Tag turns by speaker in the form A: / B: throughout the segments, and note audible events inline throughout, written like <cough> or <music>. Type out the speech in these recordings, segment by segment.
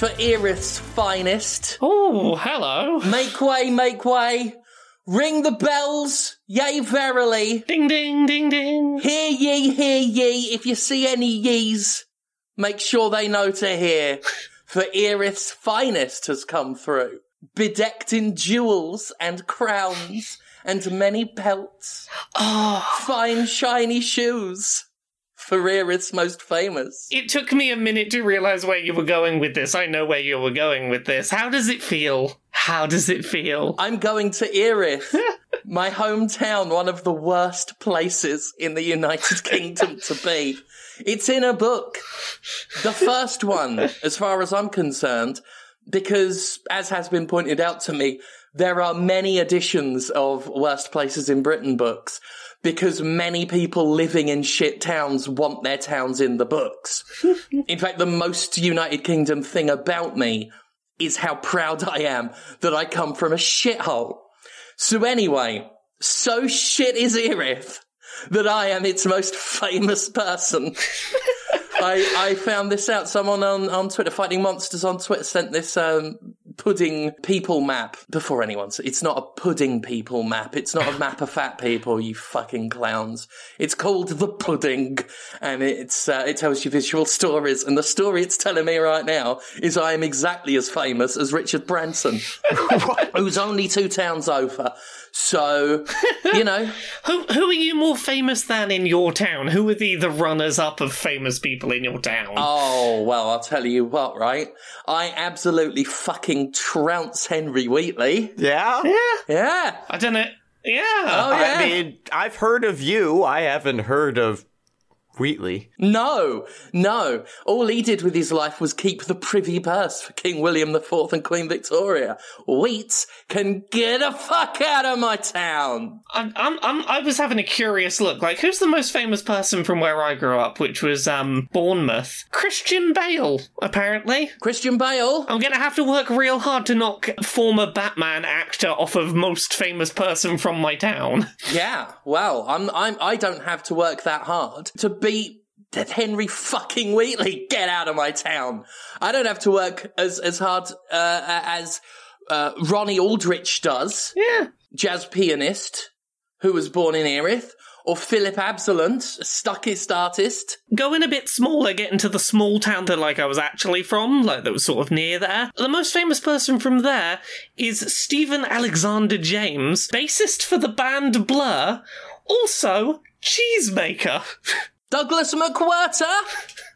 A: for Erith's finest.
B: oh, hello.
A: Make way, make way. Ring the bells, yea, verily.
B: Ding, ding, ding, ding.
A: Hear ye, hear ye. If you see any yees, make sure they know to hear. <laughs> For Erith's finest has come through, bedecked in jewels and crowns <laughs> and many pelts.
B: Oh,
A: Fine, shiny shoes. For Erith's most famous.
B: it took me a minute to realize where you were going with this. I know where you were going with this. How does it feel? How does it feel?
A: I'm going to Erith, <laughs> my hometown, one of the worst places in the United <laughs> Kingdom to be. It's in a book. The first one, as far as I'm concerned, because, as has been pointed out to me, there are many editions of Worst Places in Britain books because many people living in shit towns want their towns in the books. <laughs> in fact, the most United Kingdom thing about me is how proud I am that I come from a shithole. So anyway, so shit is Erith that I am its most famous person. <laughs> I, I found this out. Someone on, on Twitter, Fighting Monsters on Twitter, sent this um, pudding people map before anyone. It's not a pudding people map. It's not a map of fat people. You fucking clowns. It's called the pudding, and it's uh, it tells you visual stories. And the story it's telling me right now is I am exactly as famous as Richard Branson, <laughs> who's only two towns over. So you know, <laughs>
B: Who who are you more famous than in your town? Who are the, the runners up of famous people in your town?
A: Oh, well, I'll tell you what, right? I absolutely fucking trounce Henry Wheatley.
C: Yeah?
B: yeah,
A: Yeah.
B: I don't know. Yeah.
A: Oh, yeah.
C: I mean, I've heard of you. I haven't heard of Wheatley.
A: No, no. All he did with his life was keep the privy purse for King William IV and Queen Victoria. Wheat can get a fuck out of my town.
B: I'm, I'm, I'm, I was having a curious look. Like, who's the most famous person from where I grew up, which was um, Bournemouth? Christian Bale, apparently.
A: Christian Bale.
B: I'm gonna have to work real hard to knock former Batman actor off of most famous person from my town.
A: Yeah. Well, I'm, I'm, I don't have to work that hard to beat Henry fucking Wheatley. Get out of my town. I don't have to work as, as hard, uh, as, uh, Ronnie Aldrich does.
B: Yeah.
A: jazz pianist who was born in Erith, or Philip Absolon, a stuckist artist.
B: Going a bit smaller, getting to the small town that like I was actually from, like that was sort of near there. The most famous person from there is Stephen Alexander James, bassist for the band Blur, also cheesemaker. <laughs>
A: Douglas McWhirter,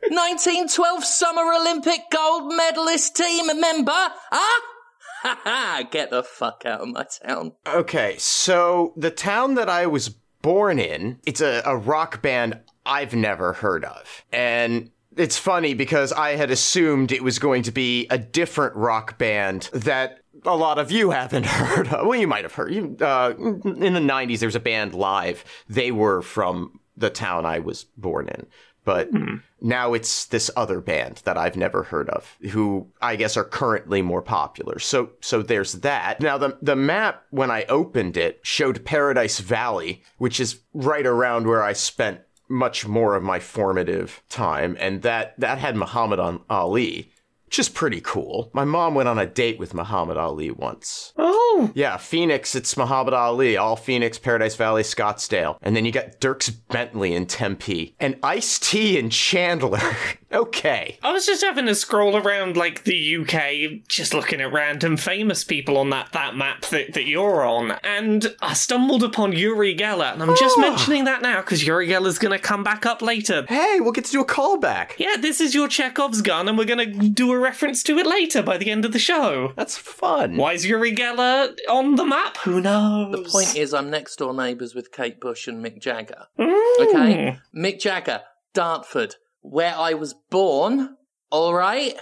A: 1912 Summer Olympic gold medalist team member. Huh? Get the fuck out of my town.
C: Okay, so the town that I was born in, it's a, a rock band I've never heard of. And it's funny because I had assumed it was going to be a different rock band that a lot of you <laughs> haven't heard of. Well, you might have heard. You, uh, in the 90s, there was a band live. They were from the town I was born in. But hmm. now it's this other band that I've never heard of, who I guess are currently more popular. So so there's that. Now the the map when I opened it showed Paradise Valley, which is right around where I spent much more of my formative time, and that that had Muhammad Ali, which is pretty cool. My mom went on a date with Muhammad Ali once.
B: Oh,
C: Yeah, Phoenix, it's Muhammad Ali, all Phoenix, Paradise Valley, Scottsdale. And then you got Dierks Bentley in Tempe. And Ice T in Chandler. <laughs> okay.
B: I was just having to scroll around like the UK, just looking at random famous people on that, that map that, that you're on, and I stumbled upon Uri Geller, and I'm just ah. mentioning that now because Uri Geller's going to come back up later.
C: Hey, we'll get to do a callback.
B: Yeah, this is your Chekhov's gun, and we're going to do a reference to it later by the end of the show.
C: That's fun.
B: Why is Uri Geller on the map? Who knows?
A: The point is, I'm next door neighbours with Kate Bush and Mick Jagger.
B: Mm.
A: Okay? Mick Jagger, Dartford, where I was born, alright?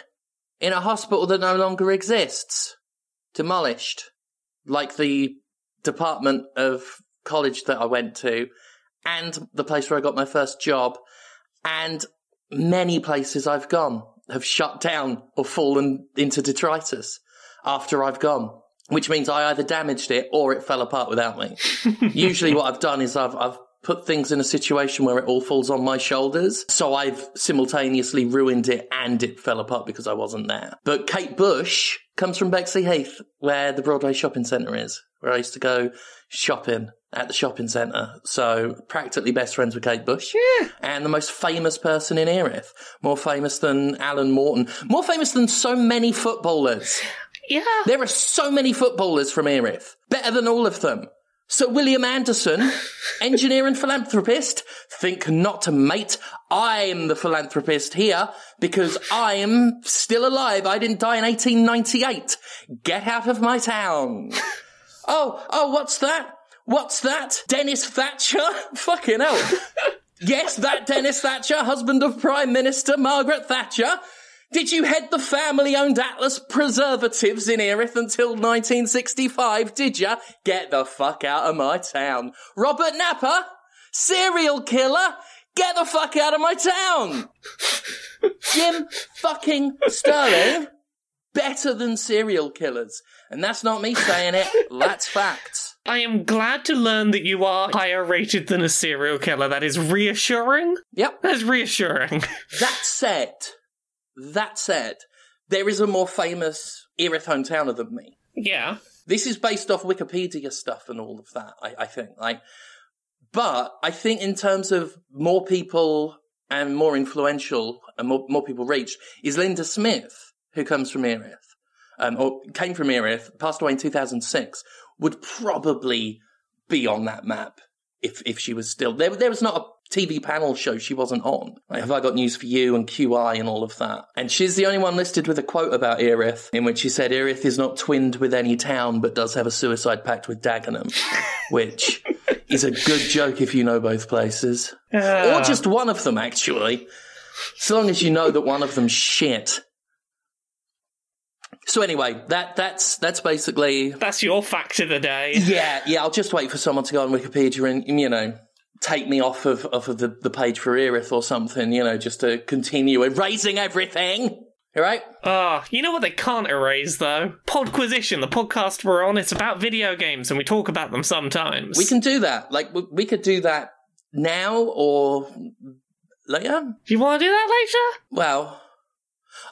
A: In a hospital that no longer exists. Demolished. Like the department of college that I went to, and the place where I got my first job, and many places I've gone have shut down or fallen into detritus after I've gone. Which means I either damaged it or it fell apart without me. <laughs> Usually what I've done is I've, I've put things in a situation where it all falls on my shoulders. So I've simultaneously ruined it and it fell apart because I wasn't there. But Kate Bush comes from Bexleyheath, where the Broadway shopping centre is, where I used to go shopping at the shopping centre. So practically best friends with Kate Bush.
B: Yeah.
A: And the most famous person in Erith. More famous than Alan Morton. More famous than so many footballers.
B: Yeah.
A: There are so many footballers from Erith. Better than all of them. So William Anderson, <laughs> engineer and philanthropist, think not, mate. I'm the philanthropist here because I'm still alive. I didn't die in 1898. Get out of my town. <laughs> Oh, oh, what's that? What's that? Dennis Thatcher? <laughs> Fucking hell. yes, that Dennis Thatcher, husband of Prime Minister Margaret Thatcher. Did you head the family owned Atlas Preservatives in Erith until 1965, did ya? Get the fuck out of my town. Robert Napper? Serial killer? Get the fuck out of my town! Jim fucking Sterling? Better than serial killers. And that's not me saying it, that's facts.
B: I am glad to learn that you are higher rated than a serial killer. That is reassuring.
A: Yep.
B: That's reassuring. <laughs>
A: That said, that said, there is a more famous Erith hometowner than me.
B: yeah.
A: This is based off Wikipedia stuff and all of that, I, I think. Like, but I think in terms of more people and more influential and more, more people reached is Linda Smith, who comes from Erith, um, or came from Erith, passed away in 2006, would probably be on that map if, if she was still there. There was not a TV panel show she wasn't on. Like, have I got news for you and QI and all of that? And she's the only one listed with a quote about Erith, in which she said Erith is not twinned with any town, but does have a suicide pact with Dagenham, <laughs> which is a good joke if you know both places. Or just one of them, actually. So long as you know that one of them's shit. So anyway, that that's that's basically
B: That's your fact of the day.
A: yeah, yeah. I'll just wait for someone to go on Wikipedia and you know take me off of off of the, the page for Erith or something. You know, just to continue erasing everything. All right.
B: Ah, you know what they can't erase though? Podquisition, the podcast we're on, it's about video games and we talk about them sometimes.
A: We can do that. Like we, we could do that now or later.
B: You want to do that later?
A: Well,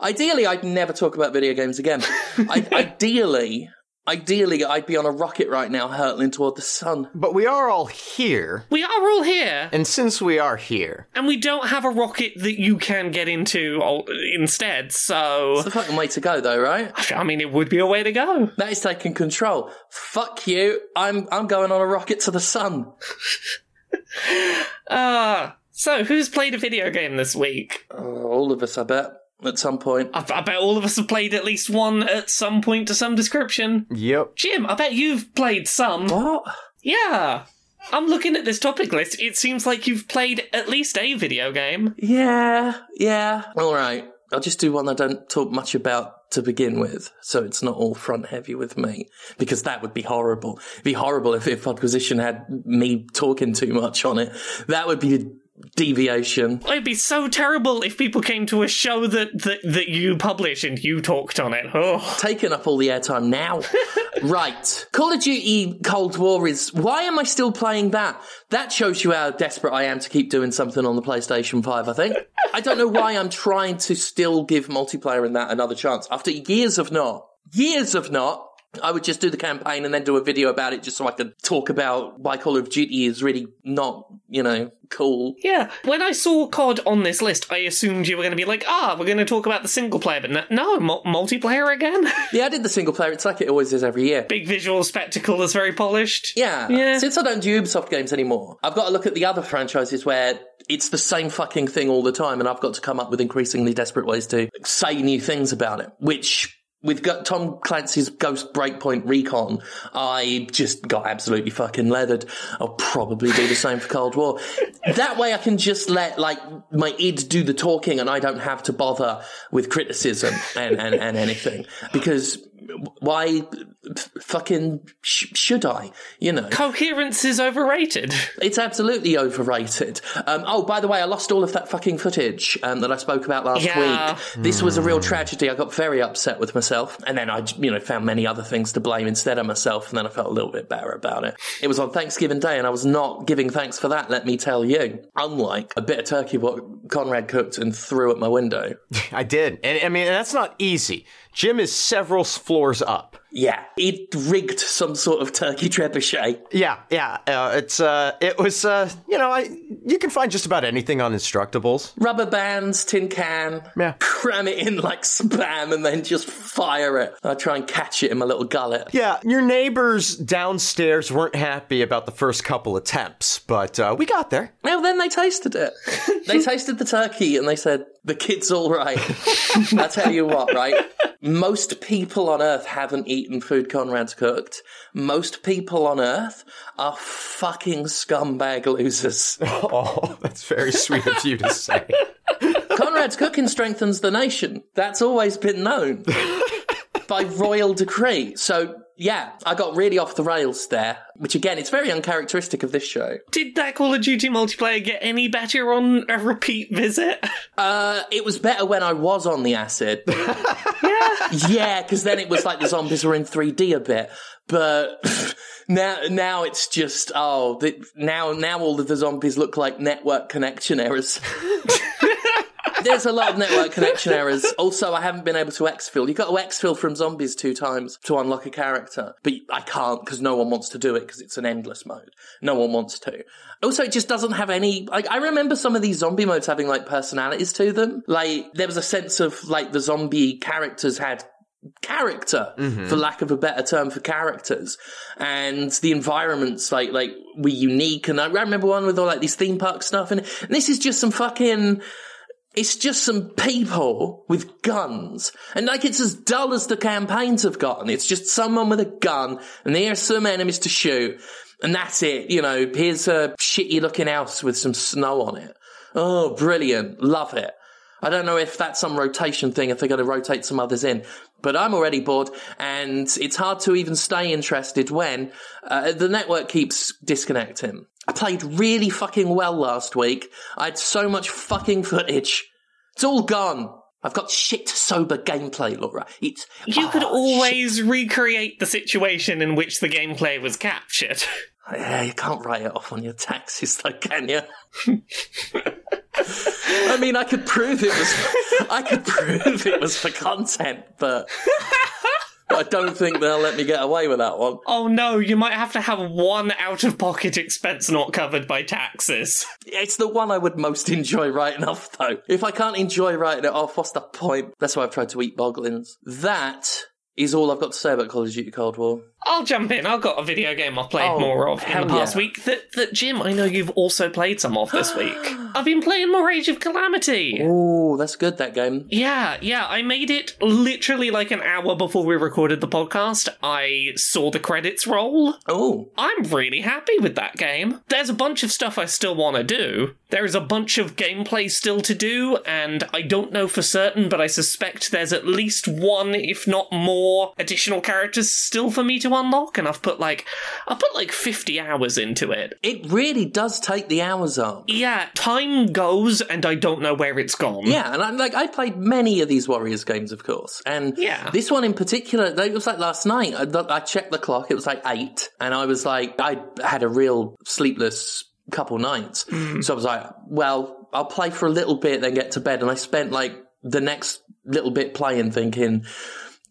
A: ideally, I'd never talk about video games again. <laughs> I, ideally, ideally, I'd be on a rocket right now, hurtling toward the sun.
C: But we are all here.
B: We are all here,
C: And since we are here,
B: and we don't have a rocket that you can get into al- instead, so.
A: It's the fucking way to go, though, right?
B: I mean, it would be a way to go.
A: That is taking control. Fuck you. I'm I'm going on a rocket to the sun. <laughs>
B: Ah, so who's played a video game this week?
A: Uh, all of us, I bet, at some point.
B: I, I bet all of us have played at least one at some point to some description.
C: yep.
B: Jim, I bet you've played some.
A: What?
B: Yeah. I'm looking at this topic list. It seems like you've played at least a video game.
A: Yeah, yeah. All right. I'll just do one I don't talk much about to begin with, so it's not all front heavy with me, because that would be horrible. It'd be horrible if, if Podquisition had me talking too much on it. That would be a deviation.
B: It'd be so terrible if people came to a show that, that, that you publish and you talked on it. Oh.
A: Taking up all the airtime now. <laughs> right. Call of Duty Cold War is. Why am I still playing that? That shows you how desperate I am to keep doing something on the PlayStation 5, I think. I don't know why I'm trying to still give multiplayer in that another chance. After years of not. Years of not. I would just do the campaign and then do a video about it just so I could talk about why Call of Duty is really not, you know, cool.
B: Yeah, when I saw COD on this list, I assumed you were going to be like, ah, we're going to talk about the single player, but no, no mu- multiplayer again? <laughs>
A: Yeah, I did the single player. It's like it always is every year.
B: Big visual spectacle that's very polished.
A: Yeah.
B: Yeah.
A: Since I don't do Ubisoft games anymore, I've got to look at the other franchises where it's the same fucking thing all the time, and I've got to come up with increasingly desperate ways to say new things about it, which. With Tom Clancy's Ghost Breakpoint Recon, I just got absolutely fucking leathered. I'll probably do the same for Cold War. That way I can just let, like, my id do the talking and I don't have to bother with criticism and, and, and anything. Because why fucking sh- should I? You know,
B: Coherence is overrated.
A: it's absolutely overrated. Um, oh, by the way, I lost all of that fucking footage um, that I spoke about last
B: Yeah.
A: week. This was a real tragedy. I got very upset with myself, and then I, you know, found many other things to blame instead of myself, and then I felt a little bit better about it. It was on Thanksgiving Day, and I was not giving thanks for that. Let me tell you. Unlike a bit of turkey what Conrad cooked and threw at my window. <laughs>
C: I did. And I mean, that's not easy. Jim is several floors up.
A: Yeah, he rigged some sort of turkey trebuchet.
C: Yeah, yeah. Uh, it's uh, it was uh, you know, I you can find just about anything on Instructables.
A: Rubber bands, tin can,
C: Yeah.
A: cram it in like spam, and then just fire it. I try and catch it in my little gullet.
C: Yeah, your neighbors downstairs weren't happy about the first couple attempts, but uh, we got there.
A: Well, then they tasted it. they <laughs> tasted the turkey and they said, the kid's all right. <laughs> I tell you what, right? Most people on Earth haven't eaten food Conrad's cooked. Most people on Earth are fucking scumbag losers. <laughs>
C: Oh, that's very sweet of you to say.
A: Conrad's cooking strengthens the nation. That's always been known <laughs> by royal decree. So, yeah, I got really off the rails there, which again, it's very uncharacteristic of this show.
B: Did that Call of Duty multiplayer get any better on a repeat visit? <laughs>
A: Uh, it was better when I was on the acid. <laughs> yeah. Yeah, because then it was like the zombies were in 3D a bit. But <laughs> now, now it's just, oh, the, now, now all of the zombies look like network connection errors. There's a lot of network connection errors. Also, I haven't been able to exfil. You've got to exfil from zombies two times to unlock a character, but I can't because no one wants to do it because it's an endless mode. No one wants to. Also, it just doesn't have any. Like, I remember some of these zombie modes having like personalities to them. Like, there was a sense of like the zombie characters had character mm-hmm. for lack of a better term for characters and the environments like like were unique and i remember one with all like these theme park stuff and, and this is just some fucking it's just some people with guns. And like it's as dull as the campaigns have gotten. It's just someone with a gun and there's some enemies to shoot. And that's it. You know, here's a shitty looking house with some snow on it. Oh, brilliant. Love it. I don't know if that's some rotation thing, if they're going to rotate some others in, but I'm already bored and it's hard to even stay interested when uh, the network keeps disconnecting. I played really fucking well last week. I had so much fucking footage. It's all gone. I've got shit sober gameplay, Laura. It's
B: You could
A: oh,
B: always recreate the situation in which the gameplay was captured. <laughs>
A: Yeah, you can't write it off on your taxes, though, can you? I mean, I could prove it was. I could prove it was for content, but <laughs> I don't think they'll let me get away with that one.
B: Oh no, you might have to have one out of pocket expense not covered by taxes.
A: It's the one I would most enjoy writing off, though. If I can't enjoy writing it off, what's the point? That's why I've tried to eat boglins. That is all I've got to say about Call of Duty Cold War.
B: I'll jump in. I've got a video game I've played
A: Oh,
B: more of in the past
A: yeah.
B: week that, that Jim, I know you've also played some of this week. <gasps> I've been playing more Age of Calamity.
A: Oh, that's good, that game.
B: Yeah, yeah, I made it literally like an hour before we recorded the podcast. I saw the credits roll.
A: Oh,
B: I'm really happy with that game. There's a bunch of stuff I still want to do. There is a bunch of gameplay still to do, and I don't know for certain, but I suspect there's at least one, if not more, additional characters still for me to unlock, and I've put like I've put like 50 hours into it.
A: it really does take the hours up.
B: Yeah, time goes and I don't know where it's gone.
A: Yeah, and I like I played many of these Warriors games, of course, and
B: Yeah.
A: this one in particular. It was like last night. I, I checked the clock; it was like eight, and I was like, I had a real sleepless couple nights. Hmm. So I was like, well, I'll play for a little bit, then get to bed, and I spent like the next little bit playing, thinking,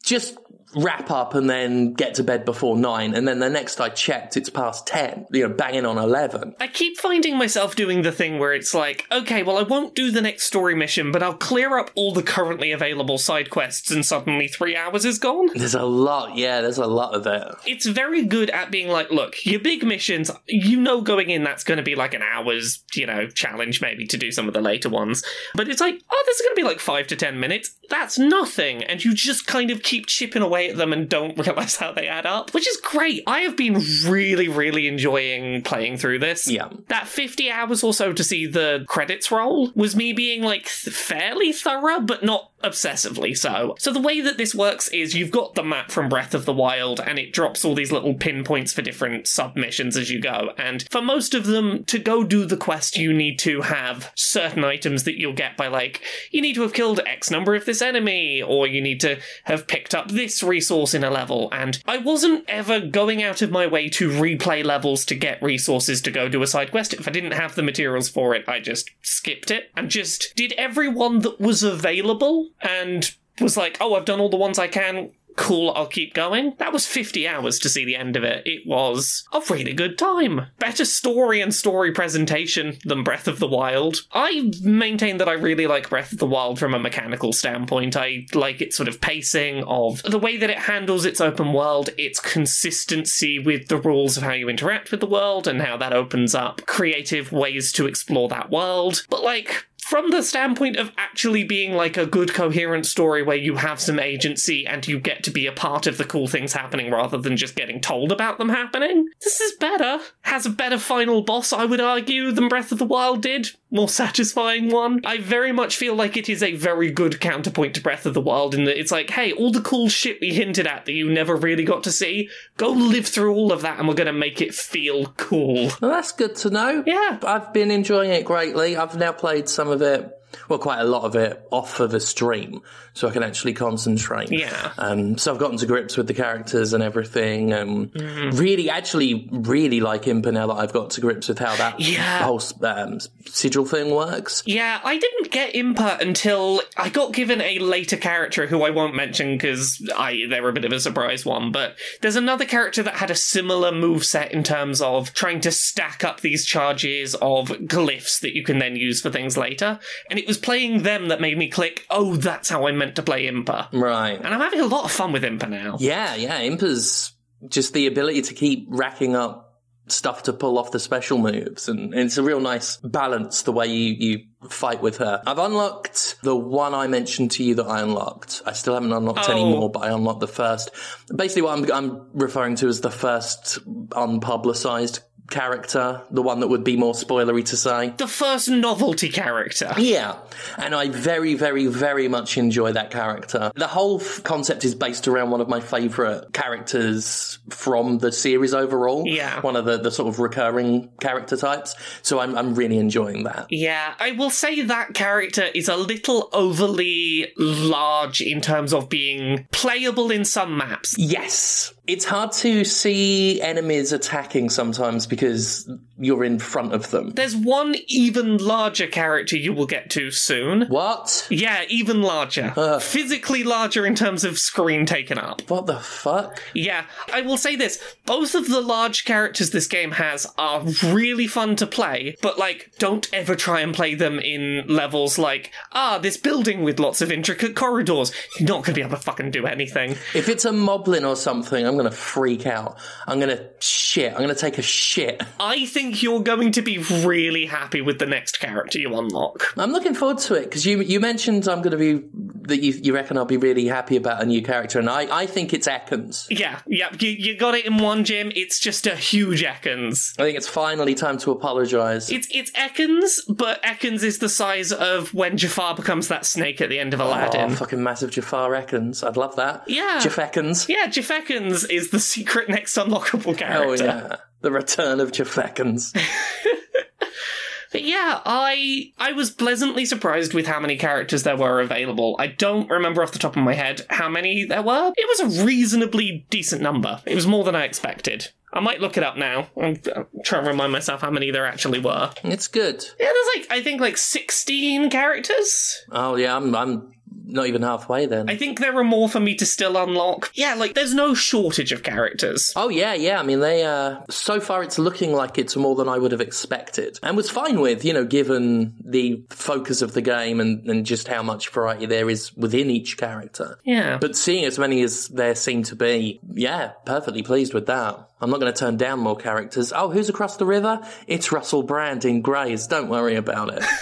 A: just wrap up and then get to bed before nine. And then the next I checked, it's past 10, you know, banging on 11.
B: I keep finding myself doing the thing where it's like, okay, well, I won't do the next story mission, but I'll clear up all the currently available side quests, and suddenly three hours is gone.
A: There's a lot, yeah, there's a lot of it.
B: It's very good at being like, look, your big missions, you know, going in, that's going to be like an hour's, you know, challenge maybe to do some of the later ones. But it's like, oh, this is going to be like five to ten minutes. That's nothing. And you just kind of keep chipping away at them and don't realize how they add up, which is great. I have been really, really enjoying playing through this.
A: Yeah.
B: That 50 hours or so to see the credits roll was me being like fairly thorough, but not obsessively so. So the way that this works is you've got the map from Breath of the Wild and it drops all these little pinpoints for different submissions as you go. And for most of them, to go do the quest, you need to have certain items that you'll get by like, you need to have killed X number of this enemy, or you need to have picked up this resource in a level. And I wasn't ever going out of my way to replay levels to get resources to go do a side quest. If I didn't have the materials for it, I just skipped it and just did everyone that was available and was like, oh, I've done all the ones I can. Cool, I'll keep going. That was 50 hours to see the end of it. It was a really good time. Better story and story presentation than Breath of the Wild. I maintain that I really like Breath of the Wild from a mechanical standpoint. I like its sort of pacing of the way that it handles its open world, its consistency with the rules of how you interact with the world, and how that opens up creative ways to explore that world. But like, from the standpoint of actually being like a good coherent story where you have some agency and you get to be a part of the cool things happening rather than just getting told about them happening. This is better. Has a better final boss, I would argue, than Breath of the Wild did. More satisfying one. I very much feel like it is a very good counterpoint to Breath of the Wild in that it's like, hey, all the cool shit we hinted at that you never really got to see, go live through all of that and we're gonna make it feel cool.
A: Well, that's good to know.
B: Yeah.
A: I've been enjoying it greatly. I've now played some of it, well, quite a lot of it off of a stream, so I can actually concentrate.
B: Yeah.
A: Um, so I've gotten to grips with the characters and everything. Um,
B: Mm-hmm.
A: Really, actually, really like Impa now that I've got to grips with how that
B: Yeah.
A: whole um, sigil thing works.
B: Yeah, I didn't get Impa until I got given a later character who I won't mention because I they're a bit of a surprise one. But there's another character that had a similar move set in terms of trying to stack up these charges of glyphs that you can then use for things later. And it was playing them that made me click, oh, that's how I meant to play Impa.
A: Right.
B: And I'm having a lot of fun with Impa now.
A: Yeah, yeah. Impa's just the ability to keep racking up stuff to pull off the special moves, and, it's a real nice balance the way you, you fight with her. I've unlocked the one I mentioned to you that I unlocked. I still haven't unlocked any
B: Oh.
A: more, but I unlocked the first. Basically, what I'm, I'm referring to as the first unpublicized character, the one that would be more spoilery to say.
B: The first novelty character.
A: Yeah, and I very, very, very much enjoy that character. The whole f- concept is based around one of my favourite characters from the series overall.
B: Yeah.
A: one of the, the sort of recurring character types. So I'm I'm really enjoying that.
B: Yeah, I will say that character is a little overly large in terms of being playable in some maps.
A: Yes, it's hard to see enemies attacking sometimes because you're in front of them.
B: There's one even larger character you will get to soon.
A: What?
B: Yeah, even larger. Physically larger in terms of screen taken up.
A: What the fuck?
B: Yeah, I will say this. Both of the large characters this game has are really fun to play, but like, don't ever try and play them in levels like, ah, this building with lots of intricate corridors. You're not going to be able to fucking do anything.
A: If it's a moblin or something, I'm gonna freak out. I'm gonna shit. I'm gonna take a shit.
B: I think you're going to be really happy with the next character you unlock.
A: I'm looking forward to it because you you mentioned I'm going to be that you you reckon I'll be really happy about a new character, and I I think it's Ekans.
B: Yeah, yep, you, you got it in one, Jim. It's just a huge Ekans.
A: I think it's finally time to apologise.
B: It's it's Ekans, but Ekans is the size of when Jafar becomes that snake at the end of
A: Oh,
B: Aladdin.
A: fucking massive Jafar Ekans. I'd love that.
B: Yeah.
A: Jaf Ekans.
B: Yeah, Jafekins is the secret next unlockable <laughs>
A: Oh
B: character.
A: yeah. The return of Jaf Ekans. <laughs>
B: But yeah, I I was pleasantly surprised with how many characters there were available. I don't remember off the top of my head how many there were. It was a reasonably decent number. It was more than I expected. I might look it up now. I'm, I'm trying to remind myself how many there actually were.
A: it's good.
B: Yeah, there's like I think like 16 characters.
A: Oh yeah, I'm I'm not even halfway then.
B: I think there are more for me to still unlock. Yeah, like there's no shortage of characters.
A: Oh yeah, yeah. I mean, they uh so far it's looking like it's more than I would have expected, and was fine with, you know, given the focus of the game and and just how much variety there is within each character.
B: Yeah.
A: But seeing as many as there seem to be, yeah, perfectly pleased with that. I'm not going to turn down more characters. Oh, who's across the river? It's Russell Brand in Grays. Don't worry about it. <laughs>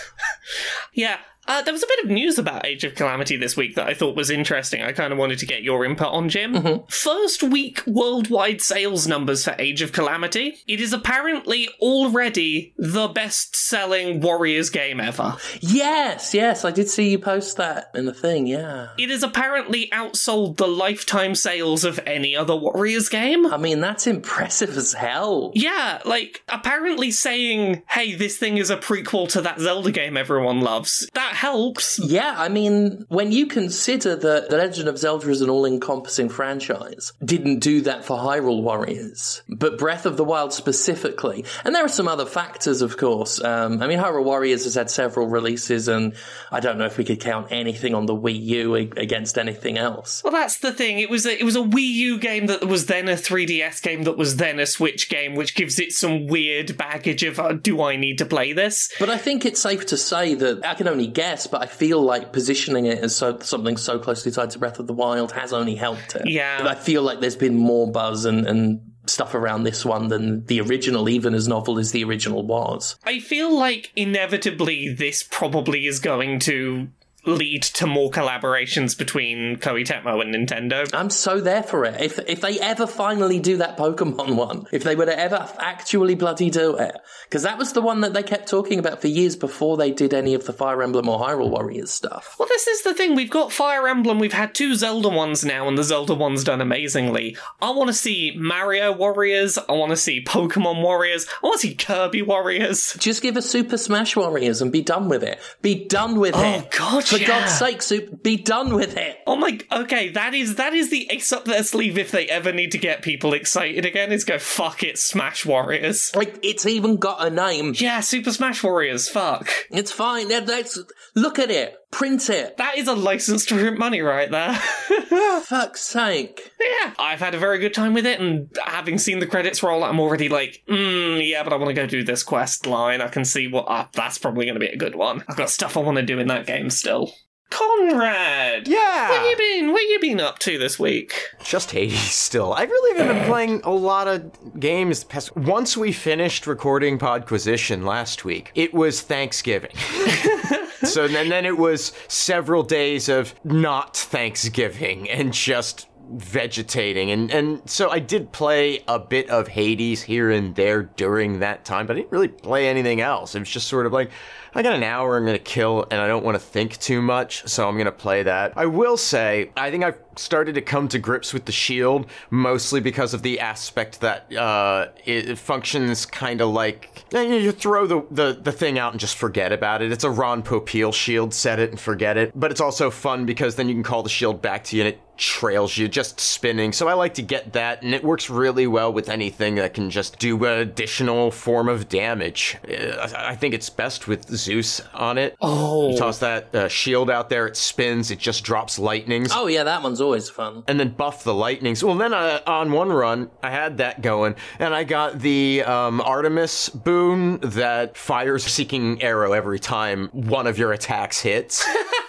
B: Yeah, Uh, there was a bit of news about Age of Calamity this week that I thought was interesting. I kind of wanted to get your input on, Jim. First week worldwide sales numbers for Age of Calamity. It is apparently already the best selling Warriors game ever.
A: Yes, yes, I did see you post that in the thing, yeah.
B: It has apparently outsold the lifetime sales of any other Warriors game.
A: I mean, that's impressive as hell.
B: Yeah, like apparently saying, hey, this thing is a prequel to that Zelda game everyone loves. That helps.
A: Yeah, I mean, when you consider that The Legend of Zelda is an all encompassing franchise, didn't do that for Hyrule Warriors, but Breath of the Wild specifically. And there are some other factors, of course. Um, I mean, Hyrule Warriors has had several releases, and I don't know if we could count anything on the Wii U against anything else.
B: Well, that's the thing. It was a, it was a Wii U game that was then a 3DS game that was then a Switch game, which gives it some weird baggage of uh, do I need to play this?
A: But I think it's safe to say that I can only guess, but I feel like positioning it as so, something so closely tied to Breath of the Wild has only helped it.
B: Yeah.
A: I feel like there's been more buzz and, and stuff around this one than the original, even as novel as the original was.
B: I feel like inevitably this probably is going to lead to more collaborations between Koei Tecmo and Nintendo.
A: I'm so there for it. If if they ever finally do that Pokemon <laughs> one, if they were to ever actually bloody do it, because that was the one that they kept talking about for years before they did any of the Fire Emblem or Hyrule Warriors stuff.
B: Well, this is the thing. We've got Fire Emblem, we've had two Zelda ones now, and the Zelda one's done amazingly. I want to see Mario Warriors, I want to see Pokemon Warriors, I want to see Kirby Warriors.
A: Just give us Super Smash Warriors and be done with it. Be done with
B: Oh,
A: it.
B: Oh God,
A: For
B: yeah.
A: God's sake, Soup, be done with it.
B: Oh my, okay, that is that is the ace up their sleeve if they ever need to get people excited again. Is go fuck it, Smash Warriors.
A: Like it's even got a name.
B: Yeah, Super Smash Warriors. Fuck,
A: It's fine. That's look at it. Print it.
B: that is a license to print money right there. <laughs>
A: Fuck's sake.
B: yeah, I've had a very good time with it, and having seen the credits roll, I'm already like, mm, yeah, but I want to go do this quest line. I can see what uh, that's probably going to be a good one. I've got stuff I want to do in that game still. Conrad,
C: Yeah.
B: what you been? What you been up to this week?
C: Just Hades still. I really haven't been <clears throat> playing a lot of games. Past- Once we finished recording Podquisition last week, it was Thanksgiving. <laughs> so then, then it was several days of not Thanksgiving and just vegetating and and so I did play a bit of Hades here and there during that time but I didn't really play anything else it was just sort of like I got an hour I'm to kill and I don't want to think too much so I'm to play that I will say I think I've started to come to grips with the shield mostly because of the aspect that uh it, functions kind of like you, throw the, the the thing out and just forget about it it's a Ron Popeil shield set it and forget it but it's also fun because then you can call the shield back to you and it trails you just spinning. So I like to get that, and it works really well with anything that can just do additional form of damage. Uh, I think it's best with Zeus on it.
B: Oh.
C: You toss that uh, shield out there, it spins, it just drops lightnings.
A: Oh yeah, that one's always fun.
C: And then buff the lightnings. Well, then uh, on one run, I had that going, and I got the um, Artemis boon that fires a seeking arrow every time one of your attacks hits. <laughs>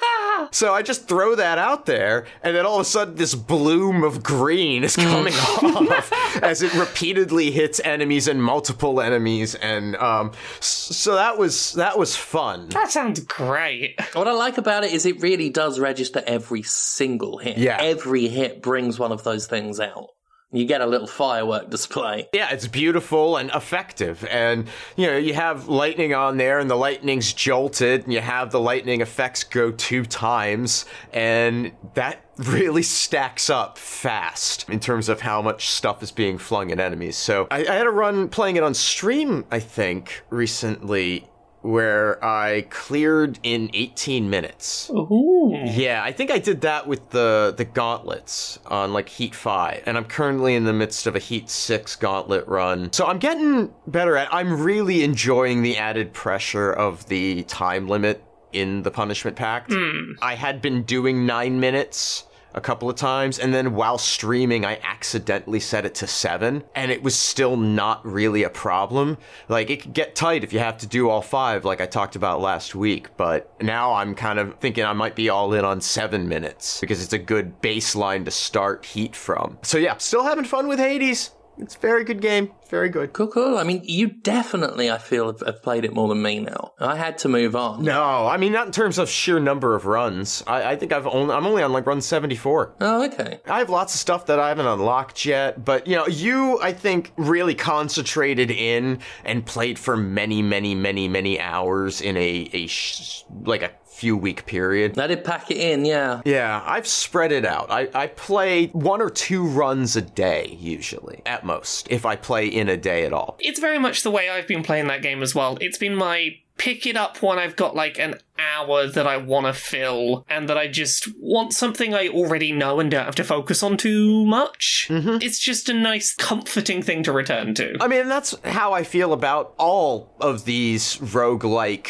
C: So I just throw that out there, and then all of a sudden, this bloom of green is coming <laughs> off as it repeatedly hits enemies and multiple enemies, and um, so that was that was fun.
B: That sounds great.
A: What I like about it is it really does register every single hit.
C: Yeah.
A: Every hit brings one of those things out. You get a little firework display.
C: Yeah, it's beautiful and effective, and you know you have lightning on there, and the lightning's jolted, and you have the lightning effects go two times, and that <laughs> really stacks up fast in terms of how much stuff is being flung at enemies. So I, I had a run playing it on stream, I think, recently. Where I cleared in 18 minutes.
B: Ooh.
C: Yeah, I think I did that with the the gauntlets on like Heat 5, and I'm currently in the midst of a Heat 6 gauntlet run. So I'm getting better at I'm really enjoying the added pressure of the time limit in the punishment pact. Hmm. I had been doing 9 minutes a couple of times and then while streaming I accidentally set it to 7 and it was still not really a problem. Like it could get tight if you have to do all 5 like I talked about last week, but now I'm kind of thinking I might be all in on 7 minutes because it's a good baseline to start heat from. So yeah, still having fun with Hades. It's a very good game. Very good.
A: Cool, cool. I mean, you definitely, I feel, have, have played it more than me now. I had to move on.
C: No, I mean not in terms of sheer number of runs. I, I think I've only I'm only on like run 74.
A: Oh, okay.
C: I have lots of stuff that I haven't unlocked yet, but you know, you I think really concentrated in and played for many, many, many, many hours in a a sh- like a few week period.
A: I did pack it in, yeah.
C: Yeah, I've spread it out. I, I play one or two runs a day, usually, at most, if I play in a day at all.
B: It's very much the way I've been playing that game as well. It's been my pick it up when I've got like an hour that I want to fill and that I just want something I already know and don't have to focus on too much. Mm-hmm. It's just a nice, comforting thing to return to.
C: I mean, that's how I feel about all of these roguelike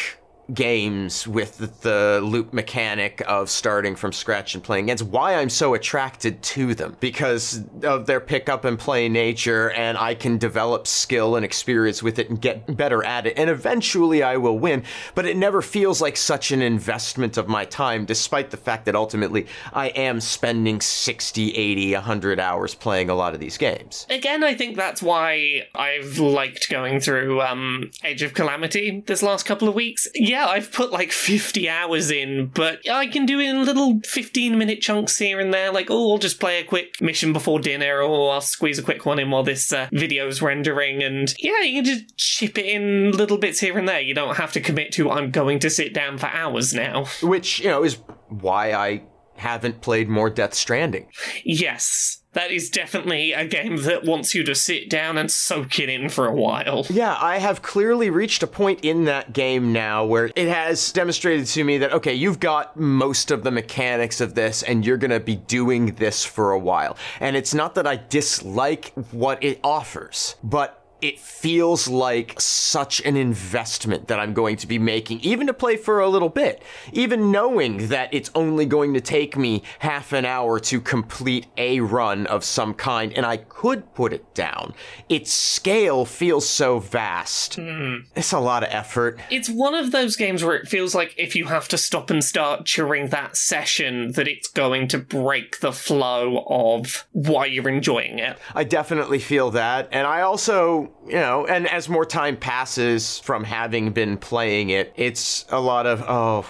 C: games with the, loop mechanic of starting from scratch and playing. It's why I'm so attracted to them because of their pick up and play nature, and I can develop skill and experience with it and get better at it. And eventually I will win, but it never feels like such an investment of my time, despite the fact that ultimately I am spending 60, 80, 100 hours playing a lot of these games.
B: Again, I think that's why I've liked going through um, Age of Calamity this last couple of weeks. Yeah, I've put like 50 hours in, but I can do it in little 15 minute chunks here and there. Like, oh, I'll just play a quick mission before dinner, or I'll squeeze a quick one in while this uh, video's rendering. And yeah, you can just chip it in little bits here and there. You don't have to commit to, I'm going to sit down for hours now.
C: Which, you know, is why I haven't played more Death Stranding.
B: Yes. That is definitely a game that wants you to sit down and soak it in for a while. <laughs>
C: Yeah, I have clearly reached a point in that game now where it has demonstrated to me that, okay, you've got most of the mechanics of this and you're going to be doing this for a while. And it's not that I dislike what it offers, but it feels like such an investment that I'm going to be making, even to play for a little bit. Even knowing that it's only going to take me half an hour to complete a run of some kind, and I could put it down. Its scale feels so vast. Hmm. It's a lot of effort.
B: It's one of those games where it feels like if you have to stop and start during that session, that it's going to break the flow of why you're enjoying it.
C: I definitely feel that. And I also, you know, and as more time passes from having been playing it, it's a lot of, oh,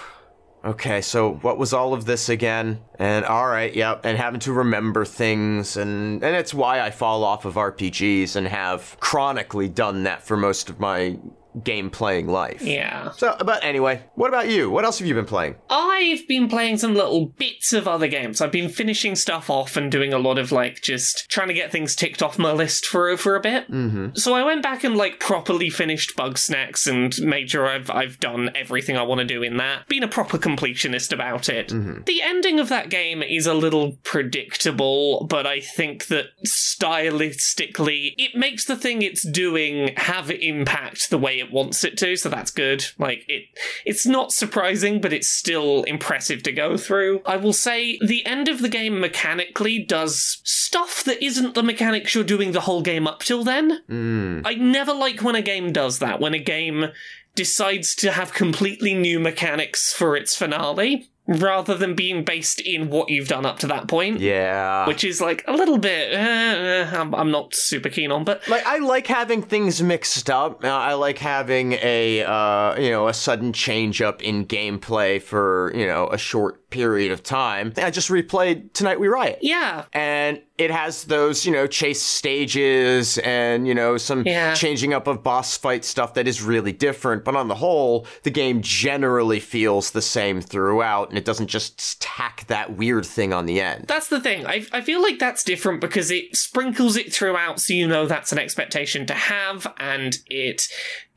C: okay, so what was all of this again? And all right, yep, and having to remember things. And, and it's why I fall off of RPGs and have chronically done that for most of my game playing life.
B: Yeah.
C: So, but anyway, what about you? What else have you been playing?
B: I've been playing some little bits of other games. I've been finishing stuff off and doing a lot of like just trying to get things ticked off my list for for a bit. Mm-hmm. So I went back and like properly finished Bugsnax and made sure I've I've done everything I want to do in that. Been a proper completionist about it. The ending of that game is a little predictable, but I think that stylistically it makes the thing it's doing have impact the way it wants it to, so that's good. Like it it's not surprising, but it's still impressive to go through. I will say the end of the game mechanically does stuff that isn't the mechanics you're doing the whole game up till then. Hmm. I never like when a game does that, when a game decides to have completely new mechanics for its finale. Rather than being based in what you've done up to that point,
C: Yeah.
B: which is like a little bit, uh, uh, I'm, I'm not super keen on, but
C: like I like having things mixed up. Uh, I like having a uh, you know a sudden change up in gameplay for you know a short period of time. I just replayed Tonight We Riot.
B: yeah,
C: And it has those, you know, chase stages and, you know, some
B: Yeah.
C: changing up of boss fight stuff that is really different. But on the whole, the game generally feels the same throughout and it doesn't just tack that weird thing on the end.
B: That's the thing. I, I feel like that's different because it sprinkles it throughout so you know that's an expectation to have and it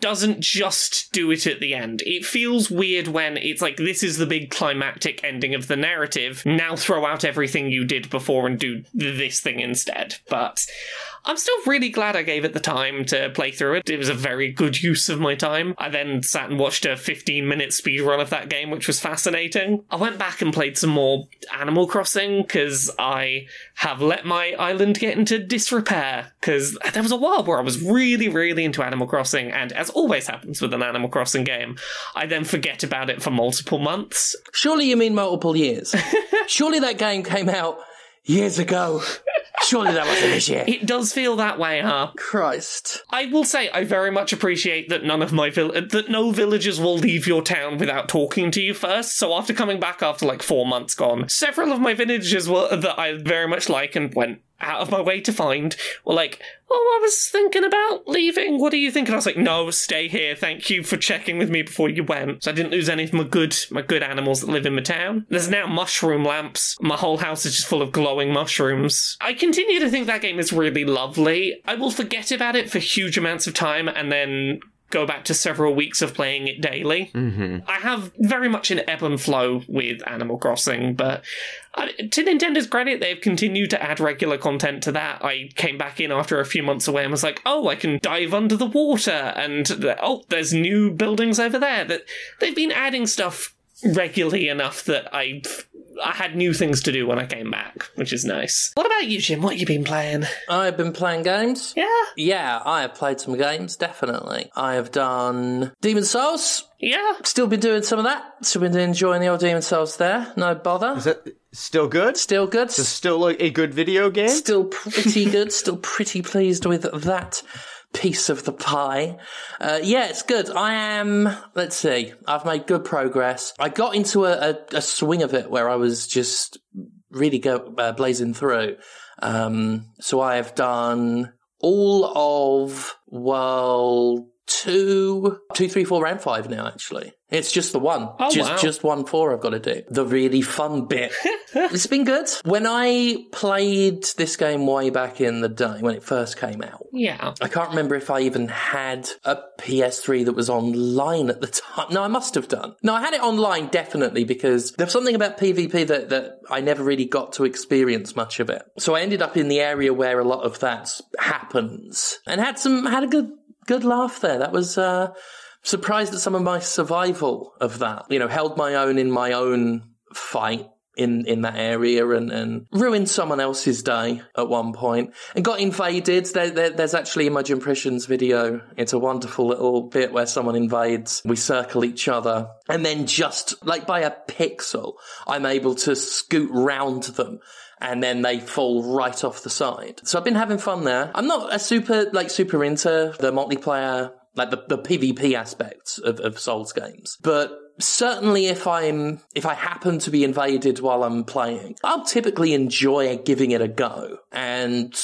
B: doesn't just do it at the end. It feels weird when it's like, this is the big climactic ending of the narrative. Now throw out everything you did before and do this thing instead. But I'm still really glad I gave it the time to play through it. It was a very good use of my time. I then sat and watched a 15 minute speed run of that game, which was fascinating. I went back and played some more Animal Crossing because I have let my island get into disrepair. Because there was a while where I was really, really into Animal Crossing, and as always happens with an Animal Crossing game, I then forget about it for multiple months.
A: Surely you mean multiple years. <laughs> Surely that game came out years ago. Surely that wasn't this year.
B: It does feel that way, huh?
A: Christ.
B: I will say I very much appreciate that none of my vill- that no villagers will leave your town without talking to you first. So after coming back after like four months gone, several of my villagers were that I very much like and went out of my way to find were like, "Oh, I was thinking about leaving. What do you think?" And I was like, "No, stay here. Thank you for checking with me before you went." So I didn't lose any of my good my good animals that live in my town. There's now mushroom lamps. My whole house is just full of glowing mushrooms. I continue to think that game is really lovely. I will forget about it for huge amounts of time and then go back to several weeks of playing it daily. Mm-hmm. I have very much an ebb and flow with Animal Crossing, but uh, to Nintendo's credit, they've continued to add regular content to that. I came back in after a few months away and was like, oh, I can dive under the water, and oh, there's new buildings over there. That they've been adding stuff regularly enough that I I had new things to do when I came back, which is nice. What about you, Jim? What you been playing?
A: I've been playing games.
B: Yeah,
A: Yeah, I have played some games, definitely. I have done Demon's Souls.
B: yeah.
A: Still been doing some of that. Still been enjoying the old Demon's Souls there. No bother.
C: Is that still good?
A: Still good.
C: Is it still a, a good video game?
A: Still pretty good. Still pretty pleased with that piece of the pie. Uh, yeah, it's good. I am, let's see, I've made good progress. I got into a, a, a swing of it where I was just really go, uh, blazing through. Um, so I have done all of world two, two, three, four, and five now, actually. It's just the one.
B: Oh,
A: just,
B: wow.
A: just one four I've got to do. The really fun bit. <laughs> it's been good. When I played this game way back in the day, when it first came out,
B: Yeah.
A: I can't remember if I even had a PS3 that was online at the time. No, I must have done. No, I had it online definitely because there's something about PvP that, that I never really got to experience much of it. So I ended up in the area where a lot of that happens and had some, had a good, good laugh there. That was, uh, surprised at some of my survival of that. You know, held my own in my own fight in, in that area and, and ruined someone else's day at one point and got invaded. There, there, there's actually in my Jim Prission's video, it's a wonderful little bit where someone invades. We circle each other and then just like by a pixel, I'm able to scoot round them and then they fall right off the side. So I've been having fun there. I'm not a super, like super into the multiplayer like the, the PvP aspects of, of Souls games. But certainly if I'm, if I happen to be invaded while I'm playing, I'll typically enjoy giving it a go. And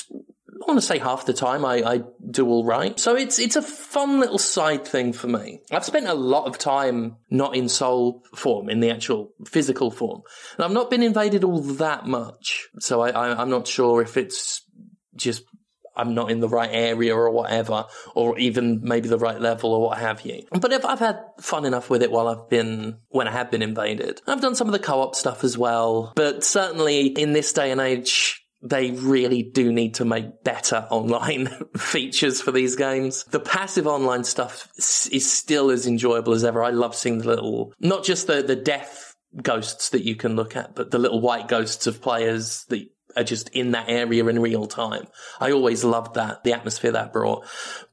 A: I want to say half the time I, I do all right. So it's, it's a fun little side thing for me. I've spent a lot of time not in soul form, in the actual physical form. And I've not been invaded all that much. So I, I, I'm not sure if it's just I'm not in the right area or whatever, or even maybe the right level or what have you. But if I've had fun enough with it while I've been, when I have been invaded. I've done some of the co-op stuff as well, but certainly in this day and age, they really do need to make better <laughs> online features for these games. The passive online stuff is still as enjoyable as ever. I love seeing the little, not just the, the death ghosts that you can look at, but the little white ghosts of players that are just in that area in real time. I always loved that, the atmosphere that brought.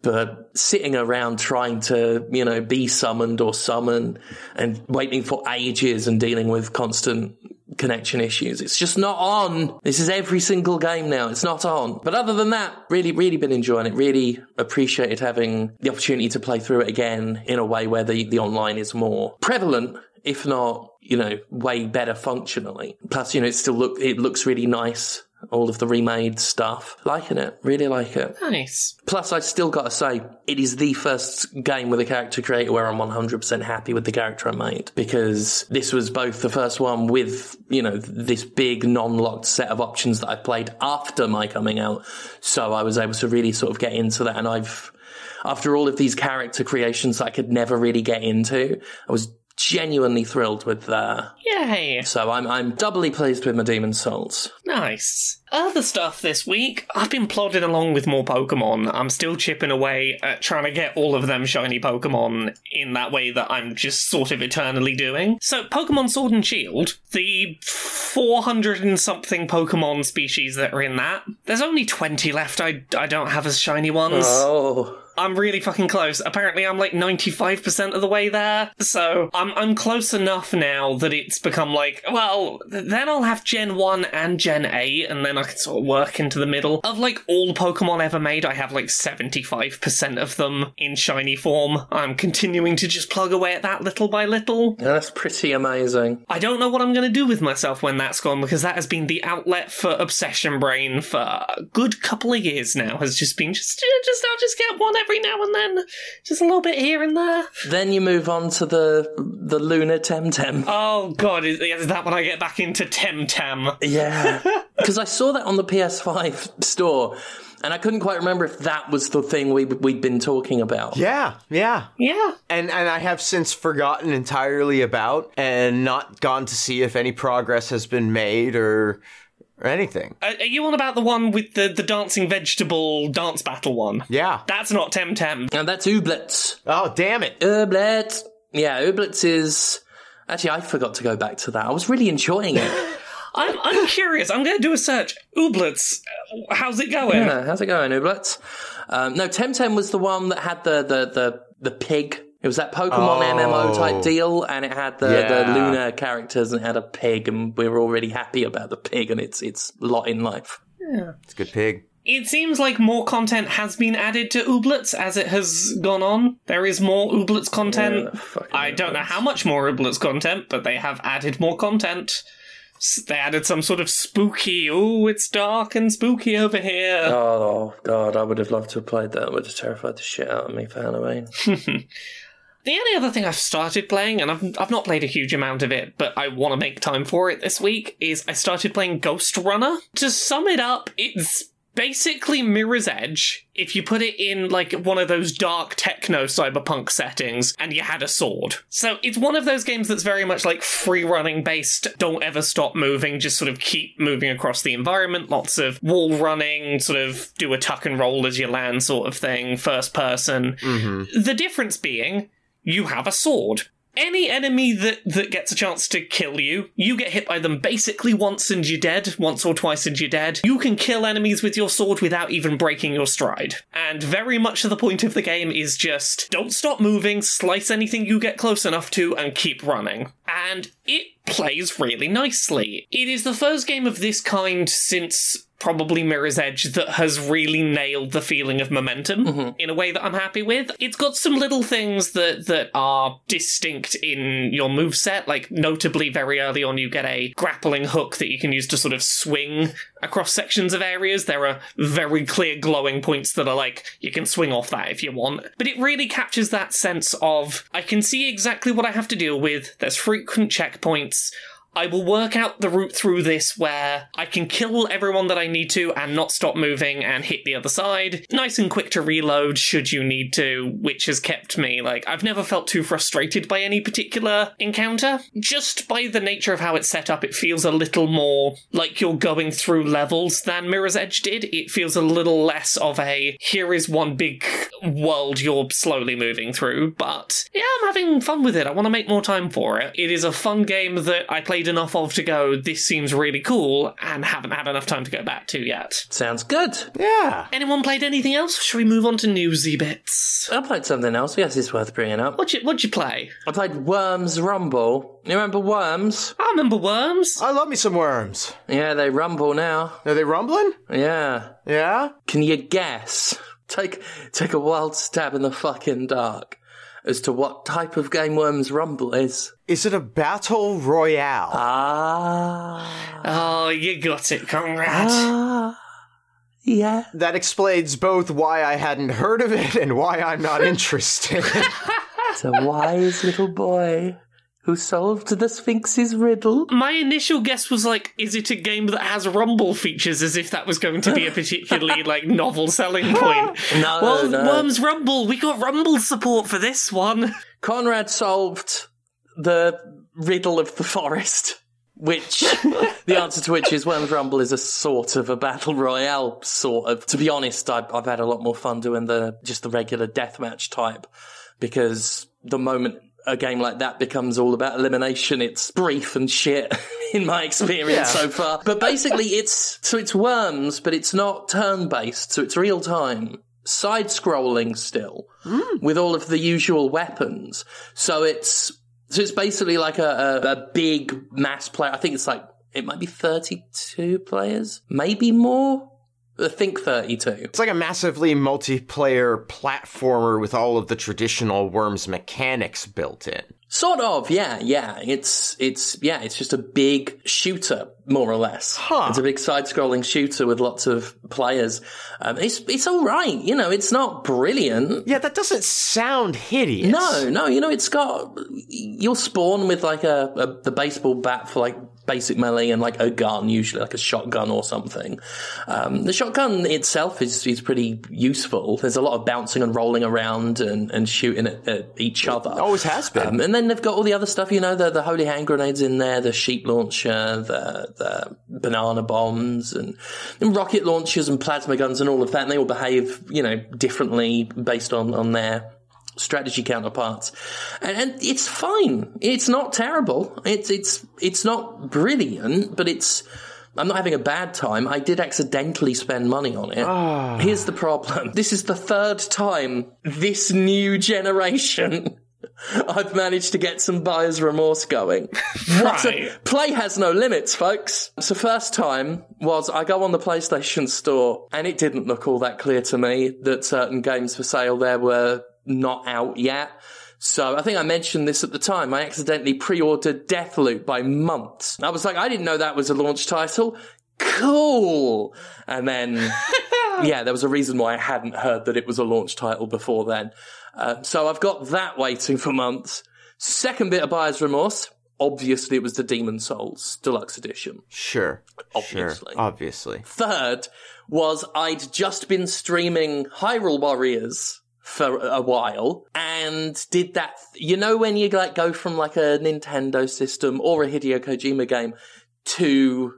A: But sitting around trying to, you know, be summoned or summon and waiting for ages and dealing with constant connection issues. It's just not on. This is every single game now. It's not on. But other than that, really, really been enjoying it. Really appreciated having the opportunity to play through it again in a way where the, the online is more prevalent if not, you know, way better functionally. Plus, you know, it still look it looks really nice. All of the remade stuff, liking it, really like it.
B: Nice.
A: Plus, I still got to say, it is the first game with a character creator where I'm 100% happy with the character I made because this was both the first one with, you know, this big non-locked set of options that I played after my coming out. So I was able to really sort of get into that and I've, after all of these character creations that I could never really get into, I was genuinely thrilled with uh
B: Yay.
A: so I'm I'm doubly pleased with my Demon's Souls.
B: Nice. Other stuff this week, I've been plodding along with more Pokemon. I'm still chipping away at trying to get all of them shiny Pokemon in that way that I'm just sort of eternally doing. So, Pokemon Sword and Shield, the 400 and something Pokemon species that are in that, there's only 20 left I, I don't have as shiny ones.
A: Oh.
B: I'm really fucking close. Apparently, I'm like 95% of the way there. So I'm, I'm close enough now that it's become like, well, then I'll have Gen 1 and Gen 8, and then I can sort of work into the middle. Of like all Pokemon ever made, I have like 75% of them in shiny form. I'm continuing to just plug away at that little by little.
A: That's pretty amazing.
B: I don't know what I'm going to do with myself when that's gone because that has been the outlet for Obsession Brain for a good couple of years now. Has just been just, just I'll just get one every now and then, just a little bit here and there.
A: Then you move on to the the Luma Temtem.
B: Oh god, is, is that when I get back into Temtem?
A: Yeah, <laughs> because I saw that on the PS5 store, and I couldn't quite remember if that was the thing we we'd been talking about.
C: Yeah, yeah.
B: Yeah.
C: And and I have since forgotten entirely about and not gone to see if any progress has been made or or anything.
B: Are, are you on about the one with the, the dancing vegetable dance battle one?
C: Yeah.
B: That's not Temtem.
A: And that's Ooblets.
C: Oh, damn it.
A: Ooblets. Yeah, Ooblets is. Actually, I forgot to go back to that. I was really enjoying it. <laughs>
B: I'm, I'm curious. I'm going to do a search. Ooblets, uh, how's it going?
A: Yeah, how's it going, Ooblets? Um, no, Temtem was the one that had the the the, the pig. It was that Pokemon
C: Oh.
A: MMO type deal, and it had the, the Luma characters and it had a pig, and we were already happy about the pig and its its lot in life.
C: Yeah, it's a good pig.
B: It seems like more content has been added to Ooblets as it has gone on. There is more Ooblets content.
A: Yeah,
B: I don't know how much more Ooblets content, but they have added more content. They added some sort of spooky, oh, it's dark and spooky over here.
A: Oh god, I would have loved to have played that. It would have terrified the shit out of me for Halloween. <laughs>
B: The only other thing I've started playing, and I've, I've not played a huge amount of it, but I want to make time for it this week, is I started playing Ghostrunner. To sum it up, it's basically Mirror's Edge if you put it in like one of those dark techno cyberpunk settings and you had a sword. So it's one of those games that's very much like free running based, don't ever stop moving, just sort of keep moving across the environment, lots of wall running, sort of do a tuck and roll as you land sort of thing, first person. Mm-hmm. The difference being you have a sword. Any enemy that, that gets a chance to kill you, you get hit by them basically once and you're dead, once or twice and you're dead. You can kill enemies with your sword without even breaking your stride. And very much the point of the game is just don't stop moving, slice anything you get close enough to, and keep running. And it plays really nicely. It is the first game of this kind since probably Mirror's Edge that has really nailed the feeling of momentum mm-hmm. in a way that I'm happy with. It's got some little things that that are distinct in your move set, like notably very early on you get a grappling hook that you can use to sort of swing across sections of areas. There are very clear glowing points that are like you can swing off that if you want. But it really captures that sense of I can see exactly what I have to deal with. There's frequent checkpoints. I will work out the route through this where I can kill everyone that I need to and not stop moving and hit the other side. Nice and quick to reload should you need to, which has kept me like I've never felt too frustrated by any particular encounter. Just by the nature of how it's set up, it feels a little more like you're going through levels than Mirror's Edge did. It feels a little less of a here is one big world you're slowly moving through, but yeah, I'm having fun with it. I want to make more time for it. It is a fun game that I played enough of to go, this seems really cool, and haven't had enough time to go back to yet.
A: Sounds good.
C: Yeah.
B: Anyone played anything else? Should we move on to newsy bits?
A: I played something else. Yes, it's worth bringing up.
B: What'd you, what'd you play?
A: I played Worms Rumble. You remember Worms?
B: I remember Worms.
C: I love me some worms.
A: Yeah, they rumble now.
C: Are they rumbling?
A: Yeah.
C: Yeah.
A: Can you guess? Take take a wild stab in the fucking dark as to what type of game Worms Rumble is.
C: Is it a battle royale?
A: Ah.
B: Oh, you got it, Conrad.
A: Ah. Yeah.
C: that explains both why I hadn't heard of it and why I'm not <laughs> interested.
A: It's a wise little boy who solved the Sphinx's riddle.
B: My initial guess was like, is it a game that has rumble features as if that was going to be a particularly <laughs> like novel selling point? <laughs>
A: No,
B: well,
A: no.
B: Worms Rumble, we got rumble support for this one. <laughs>
A: Conrad solved the riddle of the forest, which the answer to which is Worms Rumble is a sort of a battle royale sort of. To be honest, I've, I've had a lot more fun doing the just the regular deathmatch type because the moment a game like that becomes all about elimination, it's brief and shit. <laughs> In my experience
C: Yeah.
A: so far, but basically it's so it's worms, but it's not turn based, so it's real time. side scrolling still hmm. with all of the usual weapons. So it's so it's basically like a, a, a big mass player. I think it's like it might be 32 players, maybe more. I think 32.
C: It's like a massively multiplayer platformer with all of the traditional Worms mechanics built in.
A: Sort of, yeah, yeah. It's it's yeah, it's just a big shooter, more or less.
C: Huh.
A: It's a big side-scrolling shooter with lots of players. Um, it's it's all right, you know. It's not brilliant.
C: Yeah, that doesn't sound hideous.
A: No, no, you know, it's got you'll spawn with like a, a the baseball bat for like basic melee and like a gun, usually like a shotgun or something. Um, the shotgun itself is is pretty useful. There's a lot of bouncing and rolling around and, and shooting at, at each other.
C: Always has been.
A: Um, and then they've got all the other stuff, you know, the, the holy hand grenades in there, the sheep launcher, the, the banana bombs and, and rocket launchers and plasma guns and all of that. And they all behave, you know, differently based on, on their strategy counterparts. And, and it's fine. It's not terrible. It's, it's, it's not brilliant, but it's, I'm not having a bad time. I did accidentally spend money on it. Ah. Here's the problem. This is the third time this new generation <laughs> I've managed to get some buyer's remorse going. <laughs> What a- play has no limits, folks. So first time was I go on the PlayStation store and it didn't look all that clear to me that certain games for sale there were not out yet. So I think I mentioned this at the time. I accidentally pre-ordered Deathloop by months. I was like, I didn't know that was a launch title. Cool. And then, <laughs> yeah, there was a reason why I hadn't heard that it was a launch title before then. Uh, so I've got that waiting for months. Second bit of buyer's remorse. Obviously, it was the Demon's Souls Deluxe Edition.
C: Sure.
A: Obviously.
C: Sure. Obviously.
A: Third was I'd just been streaming Hyrule Warriors for a while and did that. You know, when you like go from like a Nintendo system or a Hideo Kojima game to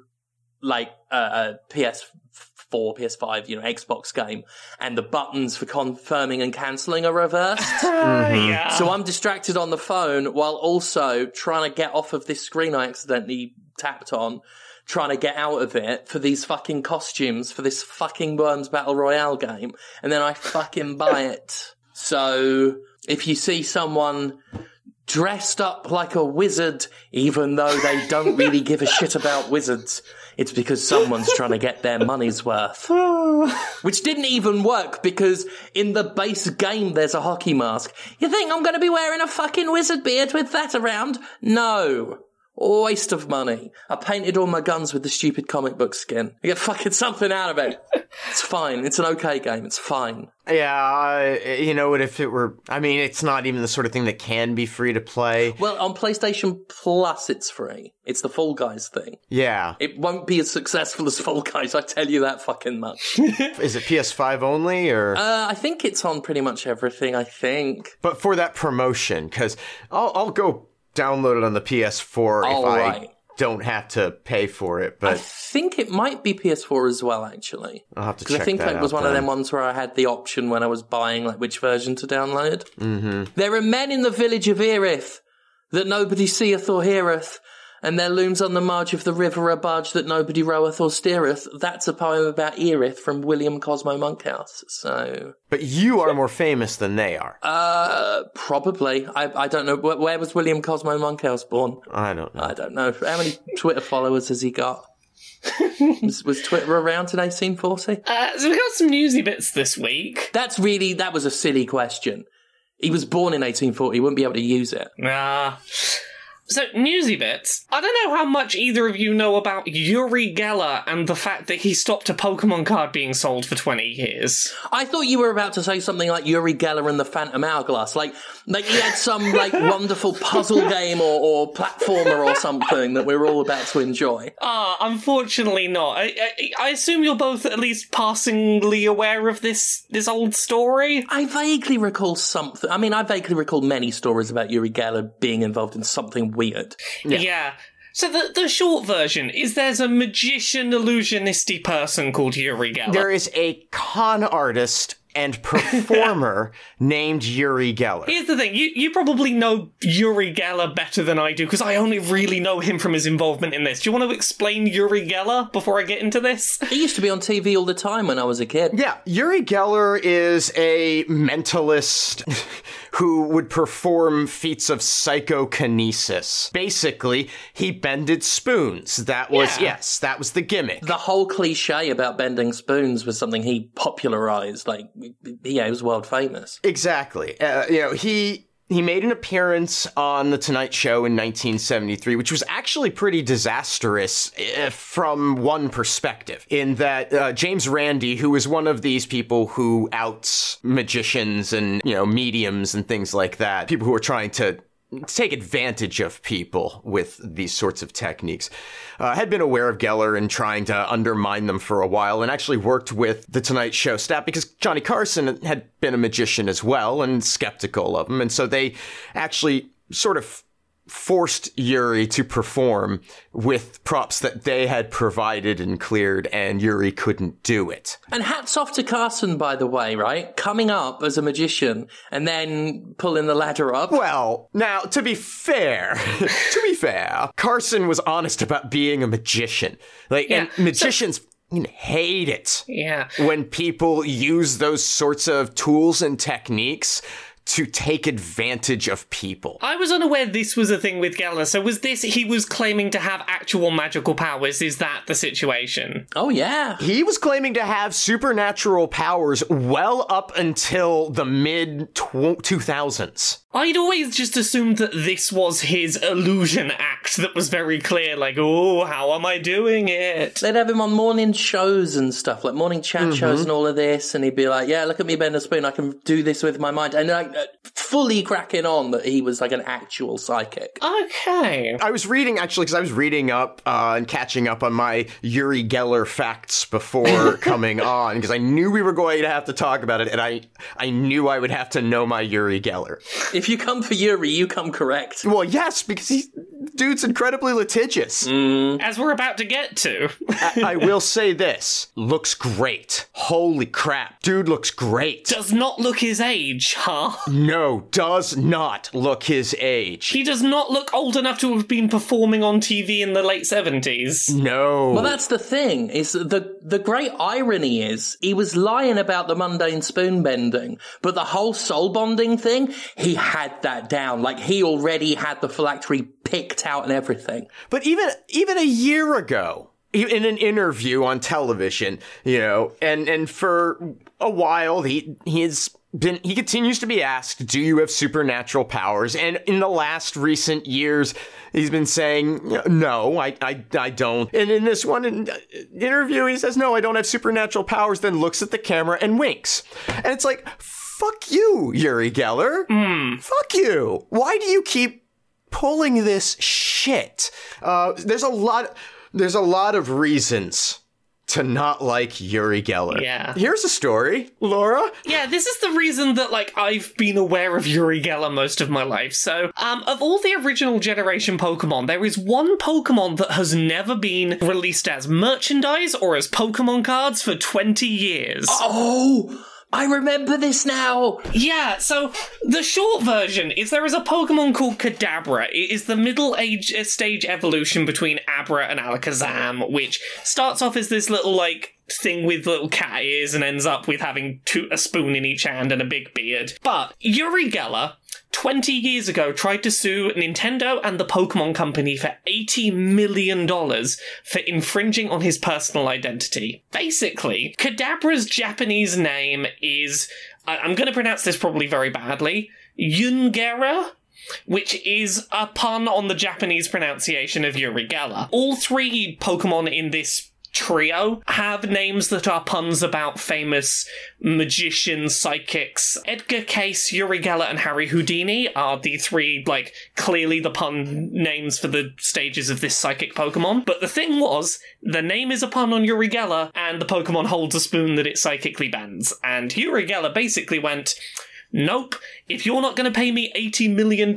A: like a, a PS4, PS5, you know, Xbox game, and the buttons for confirming and cancelling are reversed. <laughs> Ah, mm-hmm.
B: Yeah.
A: So I'm distracted on the phone while also trying to get off of this screen I accidentally tapped on, trying to get out of it for these fucking costumes for this fucking Worms Battle Royale game. And then I fucking buy <laughs> it. So if you see someone dressed up like a wizard, even though they don't really give a <laughs> shit about wizards, it's because someone's trying to get their money's worth. <laughs> Which didn't even work because in the base game there's a hockey mask. You think I'm going to be wearing a fucking wizard beard with that around? No. Waste of money. I painted all my guns with the stupid comic book skin. I get fucking something out of it. <laughs> It's fine. It's an okay game. It's fine.
C: Yeah, uh, you know what? If it were, I mean, it's not even the sort of thing that can be free to play.
A: Well, on PlayStation Plus, it's free. It's the Fall Guys thing.
C: Yeah.
A: It won't be as successful as Fall Guys, I tell you that fucking much. <laughs>
C: Is it PS5 only, or?
A: uh, I think it's on pretty much everything, I think.
C: but for that promotion, because I'll I'll go download it on the PS4 if
A: All
C: I don't have to pay for it. But I
A: think it might be PS4 as well, actually.
C: I'll have to check
A: I think
C: that
A: it was one of them ones where I had the option when I was buying like which version to download. Mm-hmm. There are men in the village of Erith that nobody seeth or heareth, and there looms on the marge of the river a barge that nobody roweth or steereth. That's a poem about Erith from William Cosmo Monkhouse. So,
C: But you are more famous than they are.
A: uh, probably. I, I don't know. Where, where was William Cosmo Monkhouse born?
C: I don't know.
A: I don't know. How many Twitter followers has he got? <laughs> was, was Twitter around in 1840?
B: Uh, so we got some newsy bits this week.
A: That's really, that was a silly question. He was born in 1840, he wouldn't be able to use it.
B: Ah. So, newsy bits. I don't know how much either of you know about Yuri Geller and the fact that he stopped a Pokemon card being sold for 20 years.
A: I thought you were about to say something like Yuri Geller and the Phantom Hourglass. Like, like he had some, <laughs> like, wonderful puzzle game or, or platformer or something that we're all about to enjoy.
B: Ah, unfortunately not. I, I, I assume you're both at least passingly aware of this this old story.
A: I vaguely recall something. I mean, I vaguely recall many stories about Yuri Geller being involved in something weird.
B: Yeah. So the the short version is there's a magician illusionisty person called Yuri Geller.
C: There is a con artist and <laughs> performer named Uri Geller.
B: Here's the thing: you you probably know Uri Geller better than I do because I only really know him from his involvement in this. Do you want to explain Uri Geller before I get into this?
A: He used to be on TV all the time when I was a kid.
C: Yeah, Uri Geller is a mentalist <laughs> who would perform feats of psychokinesis. Basically, he bended spoons. That was,
B: Yeah.
C: yes, that was the gimmick.
A: The whole cliche about bending spoons was something he popularized. Like, yeah, he was world famous.
C: Exactly. Uh, you know, he he made an appearance on the Tonight Show in 1973, which was actually pretty disastrous uh, from one perspective. In that uh, James Randi, who is one of these people who outs magicians and you know mediums and things like that, people who are trying to take advantage of people with these sorts of techniques. Uh, had been aware of Geller and trying to undermine them for a while, and actually worked with the Tonight Show staff because Johnny Carson had been a magician as well and skeptical of him, and so they actually sort of forced Yuri to perform with props that they had provided and cleared, and Yuri couldn't do it.
A: And hats off to Carson, by the way, right? Coming up as a magician and then pulling the ladder up.
C: Well, now, to be fair, <laughs> to be fair, Carson was honest about being a magician. Like, and
B: Yeah, so-
C: magicians fucking hate it
B: Yeah.
C: when people use those sorts of tools and techniques to take advantage of people.
B: I was unaware this was a thing with Geller. So was this he was claiming to have actual magical powers? Is that the situation?
A: Oh, yeah.
C: He was claiming to have supernatural powers well up until the mid 2000s.
B: I'd always just assumed that this was his illusion act that was very clear, like, oh, how am I doing it?
A: They'd have him on morning shows and stuff, like morning chat
C: Mm-hmm.
A: shows and all of this, and he'd be like, "Yeah, look at me bend a spoon. I can do this with my mind," and like uh, fully cracking on that he was like an actual psychic.
B: Okay.
C: I was reading actually because I was reading up uh, and catching up on my Yuri Geller facts before <laughs> coming on because I knew we were going to have to talk about it, and I I knew I would have to know my Yuri Geller.
A: If you come for Yuri, you come correct.
C: Well, yes, because he dude's incredibly litigious. Mm.
B: As we're about to get to. <laughs>
C: I, I will say this: looks great. Holy crap, dude looks great.
B: Does not look his age, huh?
C: No, does not look his age.
B: He does not look old enough to have been performing on TV in the late 70s.
C: No.
A: Well, that's the thing. Is the the great irony is he was lying about the mundane spoon bending, but the whole soul bonding thing, he had that down. Like he already had the phylactery picked out and everything.
C: But even even a year ago, in an interview on television, you know, and and for a while he he's been he continues to be asked, "Do you have supernatural powers?" And in the last recent years, he's been saying, "No, I I, I don't." And in this one in- interview, he says, "No, I don't have supernatural powers." Then looks at the camera and winks, and it's like. Fuck you, Yuri Geller. Fuck you. Why do you keep pulling this shit. Uh, there's a lot. There's a lot of reasons to not like Yuri Geller.
B: Yeah.
C: Here's a story, Laura.
B: Yeah, this is the reason that like I've been aware of Yuri Geller most of my life. So, um, of all the original generation Pokemon, there is one Pokemon that has never been released as merchandise or as Pokemon cards for 20 years.
A: Oh, I remember this now.
B: Yeah, so the short version is there is a Pokemon called Kadabra. It is the middle age uh, stage evolution between Abra and Alakazam, which starts off as this little like thing with little cat ears and ends up with having two, a spoon in each hand and a big beard. But Yuri Geller 20 years ago tried to sue Nintendo and the Pokemon Company for $80 million for infringing on his personal identity. Basically, Kadabra's Japanese name is, I- I'm going to pronounce this probably very badly, Yungera? Which is a pun on the Japanese pronunciation of Yuri Geller. All three Pokemon in this trio have names that are puns about famous magicians, psychics. Edgar Case, Yuri Geller, and Harry Houdini are the three, like, clearly the pun names for the stages of this psychic Pokemon. But the thing was, the name is a pun on Yuri Geller, and the Pokemon holds a spoon that it psychically bends. And Yuri Geller basically went, Nope. If you're not going to pay me $80 million,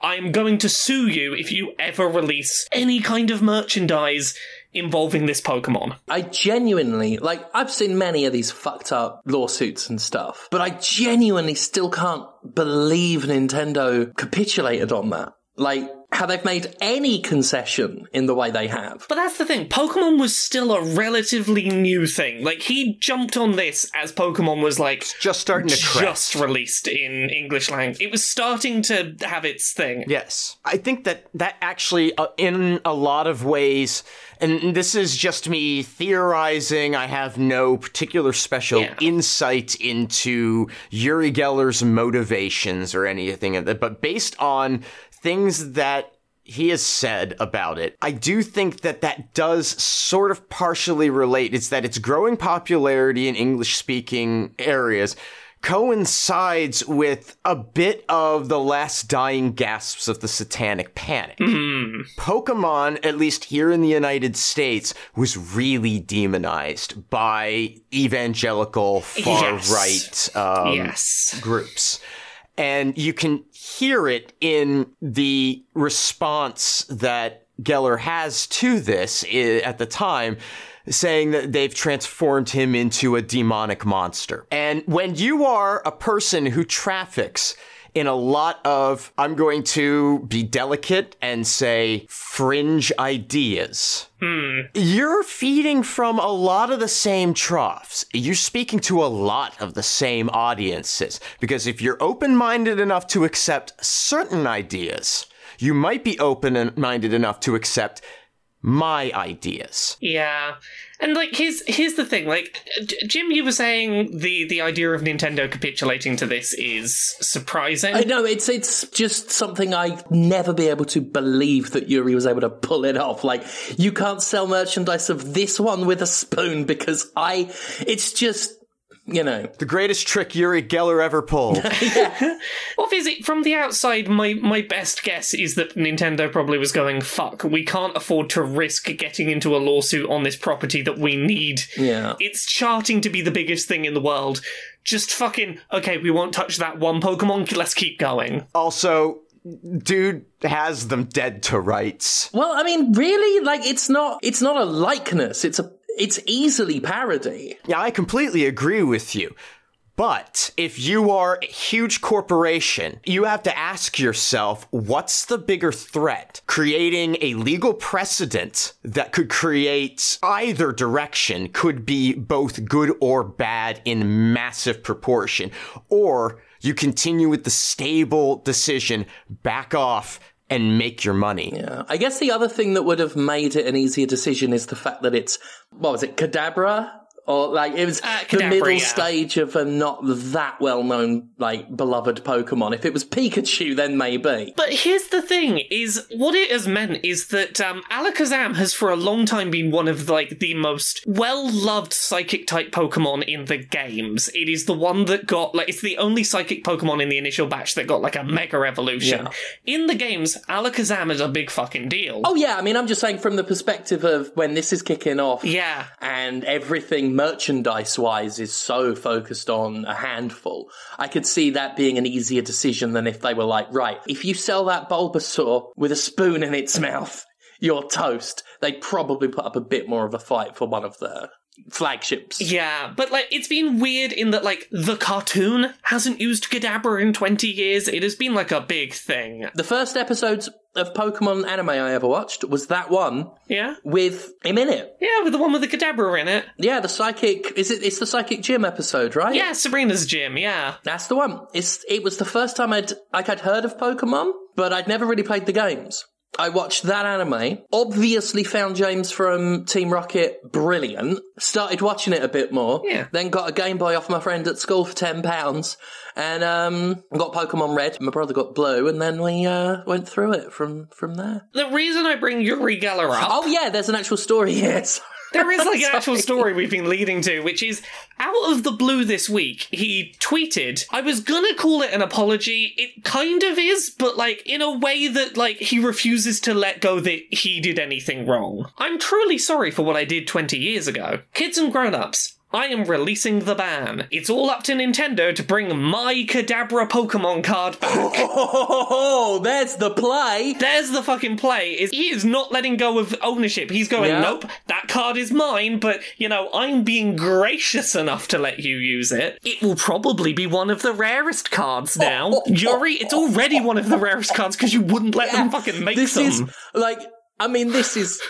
B: I'm going to sue you if you ever release any kind of merchandise involving this Pokemon.
A: I genuinely, like, I've seen many of these fucked up lawsuits and stuff, but I genuinely still can't believe Nintendo capitulated on that. Like, how they've made any concession in the way they have.
B: But that's the thing, Pokemon was still a relatively new thing. Like, he jumped on this as Pokemon was like
C: Just starting to crest.
B: just released in English language. It was starting to have its thing.
C: Yes. I think that that actually, uh, in a lot of ways, and this is just me theorizing, I have no particular special
B: Yeah.
C: insight into Yuri Geller's motivations or anything of that, but based on things that he has said about it. I do think that that does sort of partially relate. It's that its growing popularity in English speaking areas coincides with a bit of the last dying gasps of the satanic panic. Pokemon, at least here in the United States, was really demonized by evangelical far right um,
B: yes.
C: groups. And you can hear it in the response that Geller has to this at the time, saying that they've transformed him into a demonic monster. And when you are a person who traffics in a lot of, I'm going to be delicate and say fringe ideas. Hmm. You're feeding from a lot of the same troughs. You're speaking to a lot of the same audiences. Because if you're open minded enough to accept certain ideas, you might be open minded enough to accept my ideas.
B: Yeah. And like here's here's the thing, like Jim, you were saying the the idea of Nintendo capitulating to this is surprising.
A: I know it's it's just something I'd never be able to believe that Yuri was able to pull it off. Like you can't sell merchandise of this one with a spoon because I. It's just you know.
C: The greatest trick Yuri Geller ever pulled. <laughs>
B: Obviously, from the outside, my my best guess is that Nintendo probably was going, "Fuck, we can't afford to risk getting into a lawsuit on this property that we need.
A: Yeah.
B: It's charting to be the biggest thing in the world. Just fucking okay, we won't touch that one Pokemon. Let's keep going."
C: also, dude has them dead to rights.
A: Well, I mean, really, like it's not it's not a likeness. It's a it's easily parody.
C: Yeah, I completely agree with you. But if you are a huge corporation, you have to ask yourself what's the bigger threat? Creating a legal precedent that could create either direction could be both good or bad in massive proportion. Or you continue with the stable decision, back off, and make your money.
A: Yeah. I guess the other thing that would have made it an easier decision is the fact that it's what was it, Kadabra? Or like it was
B: Uh,
A: the middle
B: yeah.
A: stage of a not that well known, like beloved Pokemon. If it was Pikachu, then maybe.
B: But here's the thing: is what it has meant is that um, Alakazam has for a long time been one of like the most well-loved psychic type Pokemon in the games. It is the one that got like it's the only psychic Pokemon in the initial batch that got like a mega evolution. In the games, Alakazam is a big fucking deal.
A: Oh yeah, I mean, I'm just saying from the perspective of when this is kicking off.
B: yeah.
A: and everything merchandise wise is so focused on a handful. I could see that being an easier decision than if they were like, right, if you sell that Bulbasaur with a spoon in its <laughs> mouth, you're toast. They'd probably put up a bit more of a fight for one of their flagships.
B: Yeah, but like it's been weird in that like the cartoon hasn't used Kadabra in 20 years. It has been like a big thing.
A: The first episodes of Pokemon anime I ever watched was that one
B: Yeah?
A: with him in it.
B: Yeah, with the one with the Kadabra in it.
A: Yeah, the psychic is it it's the psychic gym episode, right?
B: Yeah, Sabrina's gym, yeah.
A: That's the one. It's it was the first time I'd like I'd heard of Pokemon, but I'd never really played the games. I watched that anime, obviously found James from Team Rocket brilliant, started watching it a bit more,
B: Yeah.
A: then got a Game Boy off my friend at school for £10, and um, got Pokemon Red, my brother got Blue, and then we uh, went through it from, from there.
B: The reason I bring Yuri Geller up,
A: Oh yeah, there's an actual story here. <laughs>
B: there is like <laughs> an actual story we've been leading to, which is out of the blue this week, he tweeted, I was gonna call it an apology. It kind of is, but like in a way that like he refuses to let go that he did anything wrong. I'm truly sorry for what I did 20 years ago. Kids and grown-ups, I am releasing the ban. It's all up to Nintendo to bring my Kadabra Pokemon card back. <laughs>
A: Oh, there's the play.
B: There's the fucking play. Is he is not letting go of ownership. He's going,
A: Yeah.
B: nope, that card is mine, but you know, I'm being gracious enough to let you use it. It will probably be one of the rarest cards now. <laughs> Yuri, it's already one of the rarest cards because you wouldn't let them fucking make
A: This
B: them.
A: is like, I mean, this is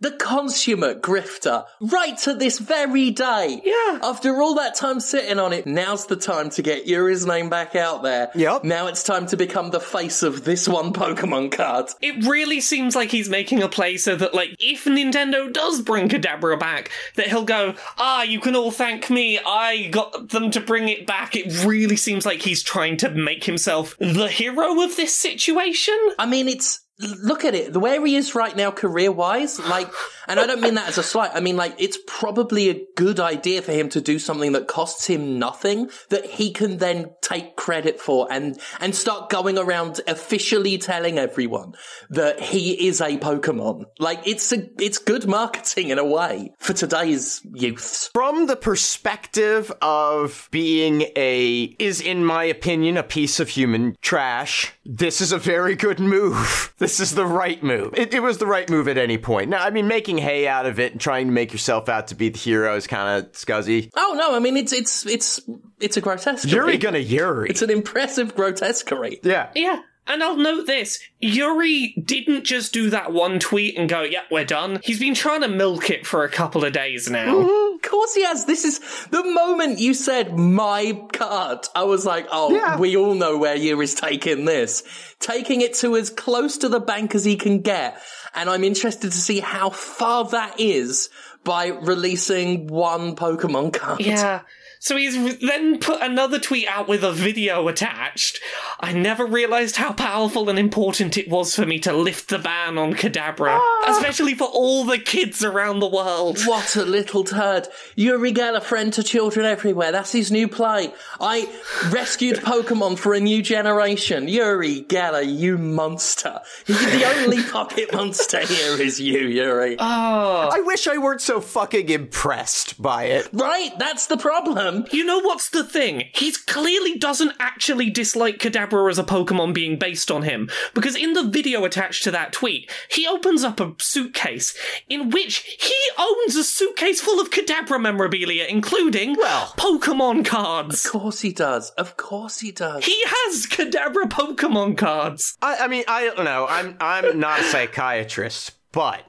A: the consummate grifter right to this very day.
B: Yeah.
A: After all that time sitting on it, now's the time to get Yuri's name back out there.
C: Yep.
A: Now it's time to become the face of this one Pokemon card.
B: It really seems like he's making a play so that, like, if Nintendo does bring Kadabra back, that he'll go, ah, you can all thank me, I got them to bring it back. It really seems like he's trying to make himself the hero of this situation.
A: I mean, it's look at it. The where he is right now, career wise, like, and I don't mean that as a slight. I mean, like, it's probably a good idea for him to do something that costs him nothing that he can then take credit for and and start going around officially telling everyone that he is a Pokemon. Like, it's a it's good marketing in a way for today's youths.
C: From the perspective of being a, is in my opinion, a piece of human trash, this is a very good move. <laughs> This is the right move. It, it was the right move at any point. Now, I mean, making hay out of it and trying to make yourself out to be the hero is kind of scuzzy.
A: Oh no, I mean it's it's it's it's a grotesque.
C: Yuri gonna Yuri.
A: It's an impressive grotesquerie.
C: yeah.
B: Yeah. And I'll note this Yuri didn't just do that one tweet and go, yep, we're done. He's been trying to milk it for a couple of days now. <laughs>
A: Of course he has. This is the moment you said my card. I was like, oh,
C: Yeah.
A: we all know where Yuri's taking this. Taking it to as close to the bank as he can get. And I'm interested to see how far that is by releasing one Pokemon card.
B: Yeah. So he's then put another tweet out with a video attached. I never realized how powerful and important it was for me to lift the ban on Kadabra, ah. especially for all the kids around the world.
A: What a little turd. Yuri Geller, friend to children everywhere. That's his new play. I rescued Pokemon for a new generation. Yuri Geller, you monster. The only <laughs> puppet monster here is you, Yuri.
B: Oh.
C: I wish I weren't so fucking impressed by it.
A: Right, that's the problem.
B: You know what's the thing? He clearly doesn't actually dislike Kadabra as a Pokemon being based on him, because in the video attached to that tweet, he opens up a suitcase in which he owns a suitcase full of Kadabra memorabilia, including
C: Well.
B: Pokemon cards.
A: Of course he does. Of course he does.
B: He has Kadabra Pokemon cards.
C: I, I mean, I don't know. I'm I'm not a psychiatrist, but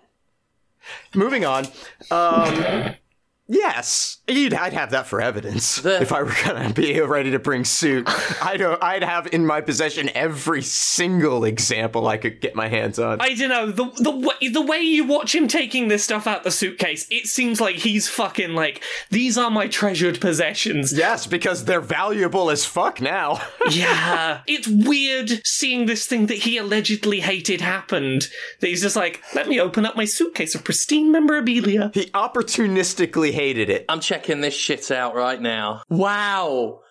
C: moving on. Um, yes, you'd, I'd have that for evidence
A: The-
C: if I were gonna be ready to bring suit. I'd I'd have in my possession every single example I could get my hands on.
B: I don't know the the way, the way you watch him taking this stuff out the suitcase. It seems like he's fucking like these are my treasured possessions.
C: yes, because they're valuable as fuck now. <laughs>
B: Yeah. it's weird seeing this thing that he allegedly hated happened. That he's just like, let me open up my suitcase of pristine memorabilia.
C: he opportunistically hated it.
A: I'm checking this shit out right now. Wow.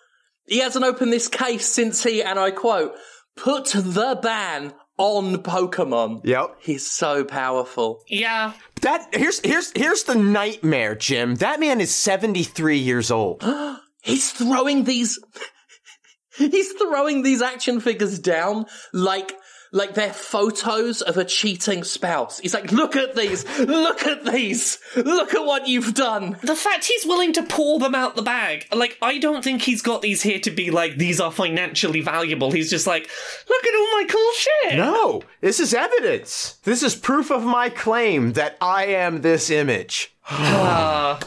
A: He hasn't opened this case since he, and I quote, put the ban on Pokemon.
C: Yep.
A: He's so powerful.
B: Yeah.
C: That here's here's here's the nightmare, Jim. That man is 73 years old. <gasps>
A: He's throwing these. <laughs> He's throwing these action figures down like like they're photos of a cheating spouse. He's like, look at these, look at these, look at what you've done.
B: The fact he's willing to pour them out the bag, like, I don't think he's got these here to be like, these are financially valuable. He's just like, look at all my cool shit.
C: No, this is evidence. This is proof of my claim that I am this image. <sighs>
B: Uh,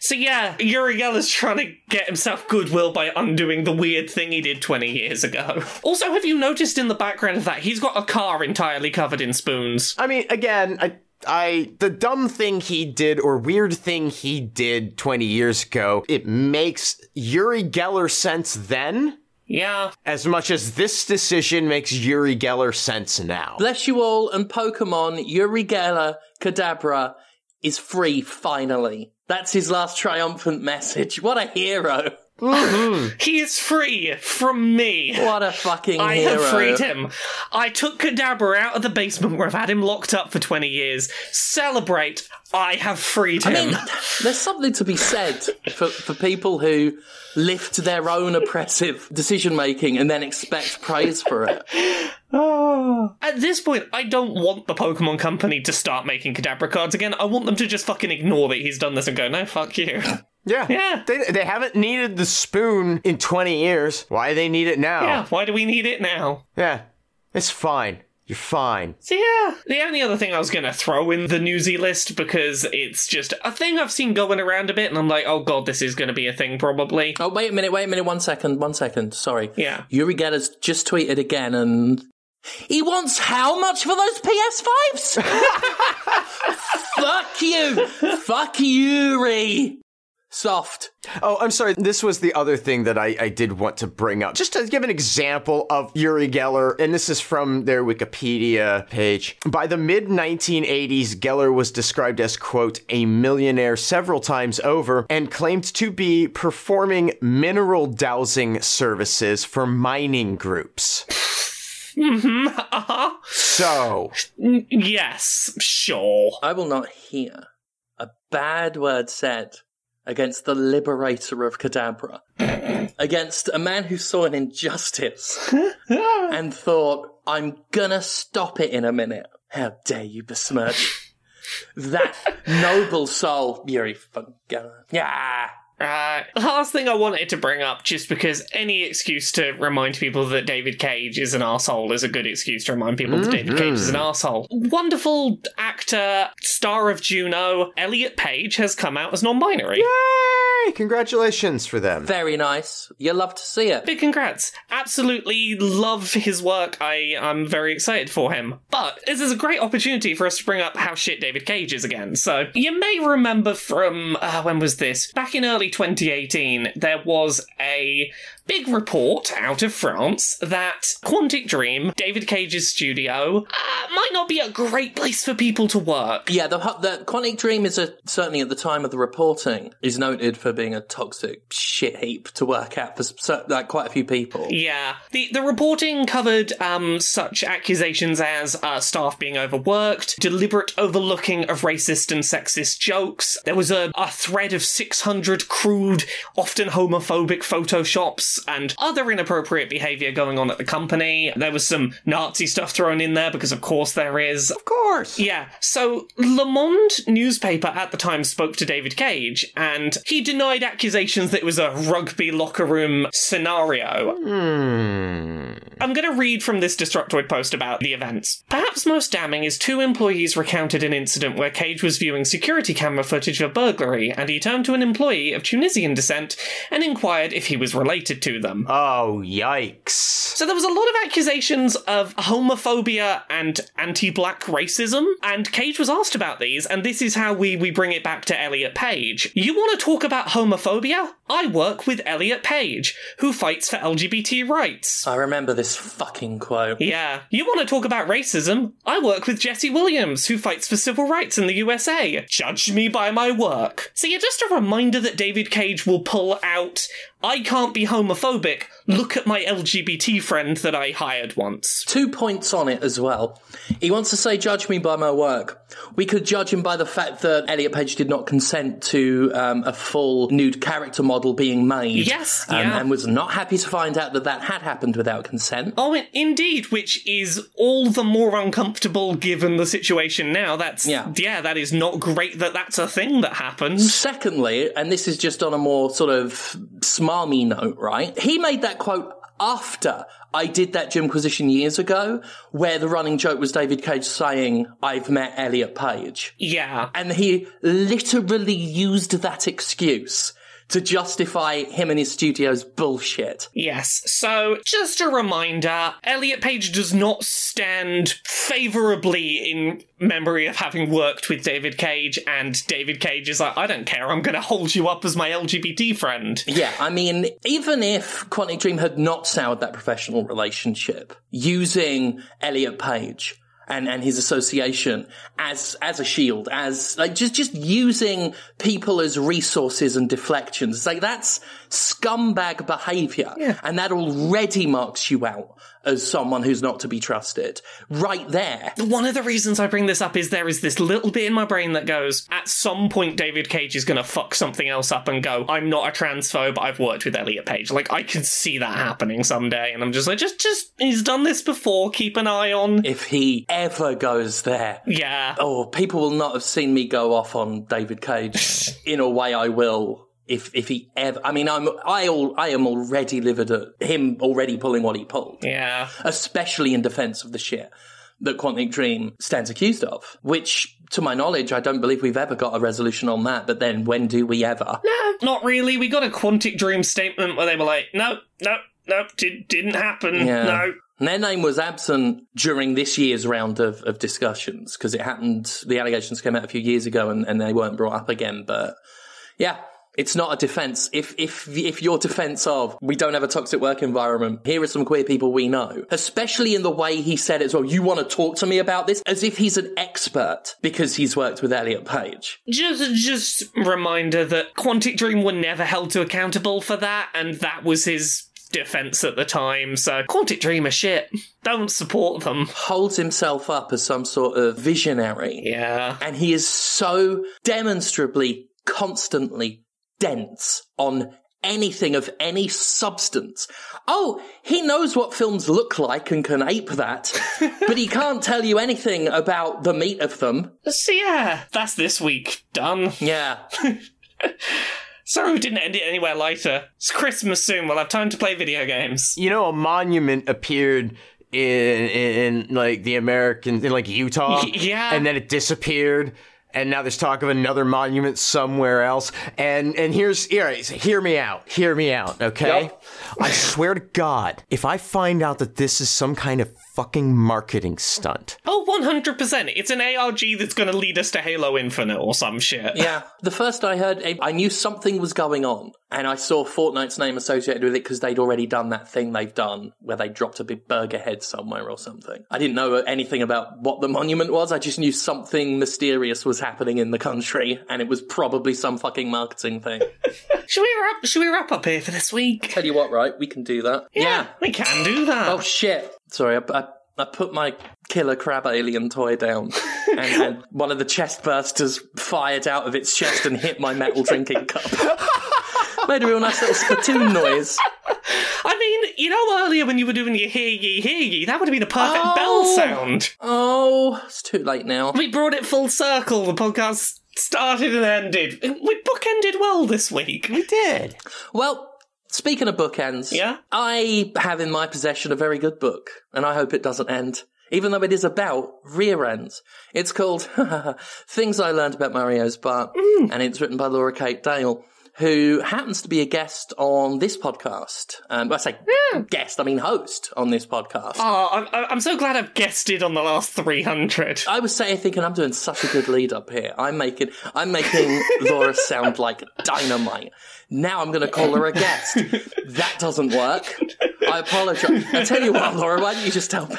B: so yeah, Yuri Geller's trying to get himself goodwill by undoing the weird thing he did 20 years ago. <laughs> Also, have you noticed in the background of that, he's got a car entirely covered in spoons?
C: I mean, again, I, I, the dumb thing he did or weird thing he did 20 years ago, it makes Yuri Geller sense then,
B: Yeah.
C: as much as this decision makes Yuri Geller sense now.
A: Bless you all, and Pokemon, Yuri Geller, Kadabra, is free finally. That's his last triumphant message. What a hero. Mm-hmm. <laughs>
B: He is free from me.
A: What a fucking
B: I
A: hero.
B: have freed him. I took Kadabra out of the basement where I've had him locked up for 20 years. Celebrate. I have freed
A: I
B: him.
A: mean, there's something to be said for, for people who lift their own oppressive decision making and then expect praise for it. <sighs>
B: At this point, I don't want the Pokemon Company to start making Kadabra cards again. I want them to just fucking ignore that he's done this and go, no, fuck you. <laughs>
C: Yeah.
B: Yeah.
C: They, they haven't needed the spoon in 20 years. Why do they need it now?
B: yeah, why do we need it now?
C: Yeah. It's fine. You're fine.
B: So yeah, the only other thing I was gonna throw in the newsy list because it's just a thing I've seen going around a bit, and I'm like, oh god, this is gonna be a thing probably.
A: Oh, wait a minute, wait a minute, one second, one second. Sorry.
B: Yeah.
A: Yuri Geller's just tweeted again and. He wants how much for those PS5s? <laughs> Fuck you! Fuck Yuri! Soft.
C: Oh, I'm sorry. This was the other thing that I, I did want to bring up. Just to give an example of Yuri Geller, and this is from their Wikipedia page. By the mid 1980s, Geller was described as, quote, a millionaire several times over and claimed to be performing mineral dowsing services for mining groups.
B: Uh-huh. <laughs>
C: So,
B: Yes, sure.
A: I will not hear a bad word said against the liberator of Kadabra, against a man who saw an injustice <laughs> and thought, I'm gonna stop it in a minute. How dare you besmirch that noble soul, Yuri Geller. Yeah.
B: Uh, last thing I wanted to bring up, just because any excuse to remind people that David Cage is an asshole is a good excuse to remind people that David Cage is an asshole. Wonderful actor, star of Juno, Elliot Page has come out as non-binary.
C: yay! Congratulations for them.
A: Very nice. You love to see it.
B: Big congrats. Absolutely love his work. I am very excited for him. But this is a great opportunity for us to bring up how shit David Cage is again. So, you may remember from, uh, when was this? Back in early 2018, there was a big report out of France that Quantic Dream, David Cage's studio, uh, might not be a great place for people to work.
A: Yeah, the, the Quantic Dream is a, certainly at the time of the reporting is noted for being a toxic shit heap to work at for like quite a few people.
B: Yeah. The the reporting covered um, such accusations as uh, staff being overworked, deliberate overlooking of racist and sexist jokes. There was a, a thread of 600 crude, often homophobic photoshops and other inappropriate behavior going on at the company. There was some Nazi stuff thrown in there because, of course, there is.
C: Of course.
B: Yeah, so Le Monde newspaper at the time spoke to David Cage, and he denied accusations that it was a rugby locker room scenario.
C: Hmm.
B: I'm going to read from this Destructoid post about the events. Perhaps most damning is two employees recounted an incident where Cage was viewing security camera footage of a burglary, and he turned to an employee of Tunisian descent and inquired if he was related to them.
C: Oh, yikes.
B: So there was a lot of accusations of homophobia and anti-black racism, and Cage was asked about these, and this is how we, we bring it back to Elliot Page. You want to talk about homophobia? I work with Elliot Page, who fights for LGBT rights.
A: I remember this fucking quote.
B: Yeah. You want to talk about racism? I work with Jesse Williams, who fights for civil rights in the USA. Judge me by my work. So you're just a reminder that David Cage will pull out, I can't be homophobic, look at my LGBT friend that I hired once.
A: Two points on it as well. He wants to say, judge me by my work. We could judge him by the fact that Elliot Page did not consent to um, a full nude character model being made.
B: Yes,
A: um,
B: yeah.
A: And was not happy to find out that that had happened without consent.
B: Oh, indeed, which is all the more uncomfortable given the situation now. That's,
A: Yeah.
B: yeah, that is not great that that's a thing that happened.
A: Secondly, and this is just on a more sort of smarmy note, right? He made that quote after I did that Jimquisition years ago, where the running joke was David Cage saying, I've met Elliot Page.
B: Yeah.
A: And he literally used that excuse to justify him and his studio's bullshit.
B: Yes, so just a reminder Elliot Page does not stand favorably in memory of having worked with David Cage, and David Cage is like, I don't care, I'm gonna hold you up as my LGBT friend.
A: Yeah, I mean, even if Quantic Dream had not soured that professional relationship, using Elliot Page and, and his association as as a shield, as like just just using people as resources and deflections. It's like that's scumbag behavior, and that already marks you out as someone who's not to be trusted. Right there,
B: One of the reasons I bring this up is there is this little bit in my brain that goes, at some point, David Cage is going to fuck something else up and go, I'm not a transphobe, I've worked with Elliot Page. Like, I can see that happening someday. And I'm just like, just, just, he's done this before, keep an eye on.
A: if he ever goes there,
B: Yeah.
A: oh, people will not have seen me go off on David Cage <laughs> in a way I will. If if he ever, I mean, I'm I all I am already livid at him already pulling what he pulled.
B: Yeah.
A: especially in defense of the shit that Quantic Dream stands accused of, which, to my knowledge, I don't believe we've ever got a resolution on that. But then when do we ever?
B: No, not really. We got a Quantic Dream statement where they were like, no, no, no, did, didn't happen.
A: Yeah.
B: No.
A: And their name was absent during this year's round of, of discussions because it happened, the allegations came out a few years ago and, and they weren't brought up again. But yeah, it's not a defense. If, if, if your defense of we don't have a toxic work environment, here are some queer people we know, especially in the way he said it as well, you want to talk to me about this as if he's an expert because he's worked with Elliot Page.
B: Just, just reminder that Quantic Dream were never held to accountable for that, and that was his defense at the time. So Quantic Dream are shit. Don't support them.
A: Holds himself up as some sort of visionary.
B: Yeah.
A: And he is so demonstrably, constantly dense on anything of any substance. Oh, he knows what films look like and can ape that, <laughs> but he can't tell you anything about the meat of them.
B: So yeah, that's this week. Done.
A: Yeah. <laughs>
B: Sorry we didn't end it anywhere lighter. It's Christmas soon. We'll have time to play video games.
C: You know, a monument appeared in, in, in like the American, in like Utah.
B: Y- <laughs> yeah.
C: And then it disappeared. And now there's talk of another monument somewhere else. And and here's here, hear me out. Hear me out, okay?
A: Yep.
C: I swear to God, if I find out that this is some kind of fucking marketing stunt,
B: Oh, 100%. It's an ARG that's going to lead us to Halo Infinite or some shit.
A: Yeah. The first I heard, I knew something was going on, and I saw Fortnite's name associated with it because they'd already done that thing they've done where they dropped a big burger head somewhere or something. I didn't know anything about what the monument was. I just knew something mysterious was happening in the country, and it was probably some fucking marketing thing. <laughs>
B: Should we wrap? Should we wrap up here for this week?
A: Tell you what, right? We can do that.
B: Yeah, we can do that.
A: Oh shit! Sorry, I, I, I put my killer crab alien toy down, <laughs> and, and one of the chest bursters fired out of its chest and hit my metal <laughs> drinking cup. <laughs> Made a real nice little spittoon noise.
B: I mean, you know, earlier when you were doing your hear ye, hear ye, that would have been a perfect
A: Oh.
B: bell sound.
A: Oh, it's too late now.
B: We brought it full circle. The podcast started and ended. We bookended well this week.
C: we did.
A: Well, speaking of bookends,
B: Yeah?
A: I have in my possession a very good book, and I hope it doesn't end. Even though it is about rear ends. It's called <laughs> Things I Learned About Mario's Butt, mm. and it's written by Laura Kate Dale, who happens to be a guest on this podcast. Um, I say guest, I mean host on this podcast.
B: Oh, I'm, I'm so glad I've guested on the last 300.
A: I was saying, thinking I'm doing such a good lead up here. I'm making, I'm making Laura sound like dynamite. Now I'm going to call her a guest. That doesn't work. I apologize. I tell you what, Laura, why don't you just tell me?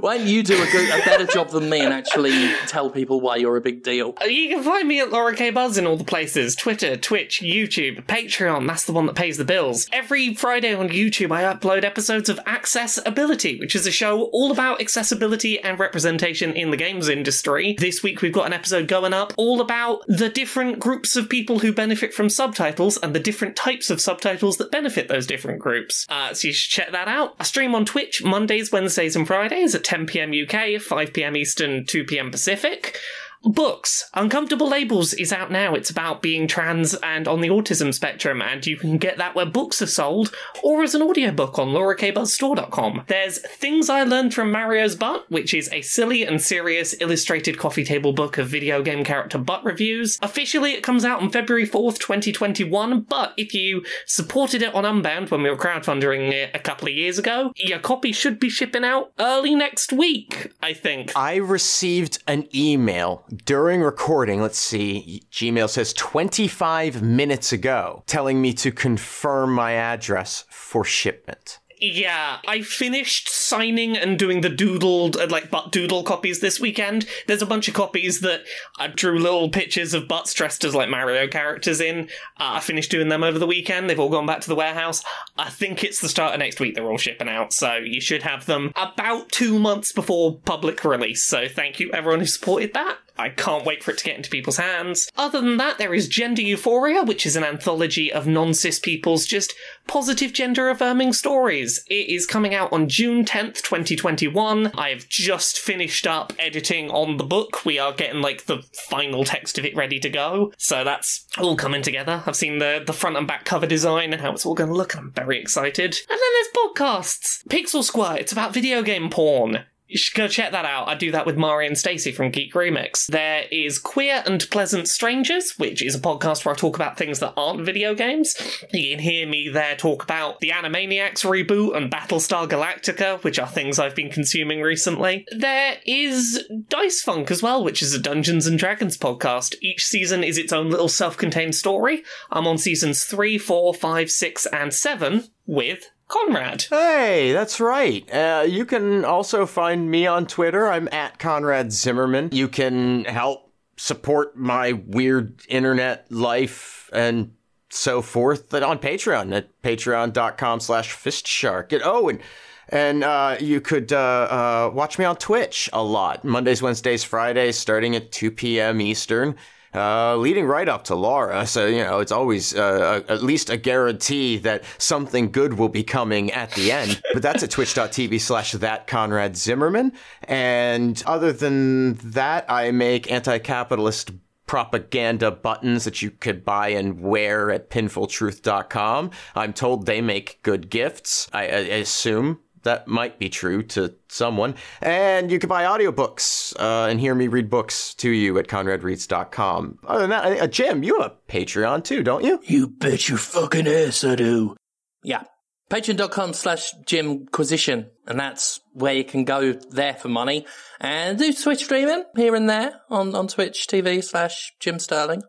A: Why don't you do a, good, a better job than me and actually tell people why you're a big deal?
B: Uh, You can find me at Laura K. Buzz in all the places Twitter, Twitch, YouTube, Patreon. That's the one that pays the bills. Every Friday on YouTube, I upload episodes of Access-Ability, which is a show all about accessibility and representation in the games industry. This week, we've got an episode going up all about the different groups of people who benefit from subtitles and the different types of subtitles that benefit those different groups. Uh, so you should check that out. I stream on Twitch Mondays, Wednesdays, and Fridays at 10 pm UK, 5 pm Eastern, 2 pm Pacific. Books. Uncomfortable Labels is out now. It's about being trans and on the autism spectrum, and you can get that where books are sold or as an audiobook on laurakbuzzstore.com. There's Things I Learned from Mario's Butt, which is a silly and serious illustrated coffee table book of video game character butt reviews. Officially, it comes out on February 4th, 2021, but if you supported it on Unbound when we were crowdfunding it a couple of years ago, your copy should be shipping out early next week, I think.
C: I received an email during recording. Let's see. Gmail says 25 minutes ago telling me to confirm my address for shipment.
B: Yeah, I finished signing and doing the doodled, uh, like butt doodle copies this weekend. There's a bunch of copies that I drew little pictures of butts dressed as like Mario characters in. Uh, I finished doing them over the weekend. They've all gone back to the warehouse. I think it's the start of next week they're all shipping out, so you should have them about two months before public release. So thank you everyone who supported that. I can't wait for it to get into people's hands. Other than that, there is Gender Euphoria, which is an anthology of non cis people's just positive gender affirming stories. It is coming out on June 10th, 2021. I have just finished up editing on the book. We are getting like the final text of it ready to go. So that's all coming together. I've seen the, the front and back cover design and how it's all going to look, and I'm very excited. And then there's podcasts. Pixel Squirt, it's about video game porn. You should go check that out. I do that with Mari and Stacey from Geek Remix. There is Queer and Pleasant Strangers, which is a podcast where I talk about things that aren't video games. You can hear me there talk about the Animaniacs reboot and Battlestar Galactica, which are things I've been consuming recently. There is Dice Funk as well, which is a Dungeons and Dragons podcast. Each season is its own little self contained story. I'm on seasons 3, 4, 5, 6, and 7 with Conrad.
C: Hey, that's right. Uh, you can also find me on Twitter. I'm at Conrad Zimmerman. You can help support my weird internet life and so forth on Patreon at patreon.com slash fistshark. Oh, and and uh, you could uh, uh, watch me on Twitch a lot. Mondays, Wednesdays, Fridays, starting at 2 p.m. Eastern uh, leading right up to Laura. So, you know, it's always uh, at least a guarantee that something good will be coming at the end. <laughs> but that's at twitch.tv slash that Conrad Zimmerman. And other than that, I make anti capitalist propaganda buttons that you could buy and wear at pinfultruth.com. I'm told they make good gifts. I, I assume that might be true to someone. And you can buy audiobooks uh, and hear me read books to you at conradreads.com. Other than that, uh, Jim, you have a Patreon too, don't you?
A: You bet your fucking ass I do. Yeah. Patreon.com slash Jimquisition. And that's where you can go there for money. And do Twitch streaming here and there on, on Twitch TV slash Jim Sterling.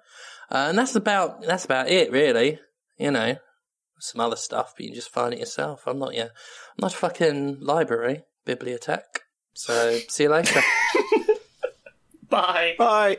A: Uh, and that's about, that's about it, really. You know, some other stuff, but you can just find it yourself. I'm not your, I'm not a fucking library, bibliothèque. So see you later. <laughs>
B: Bye.
C: Bye.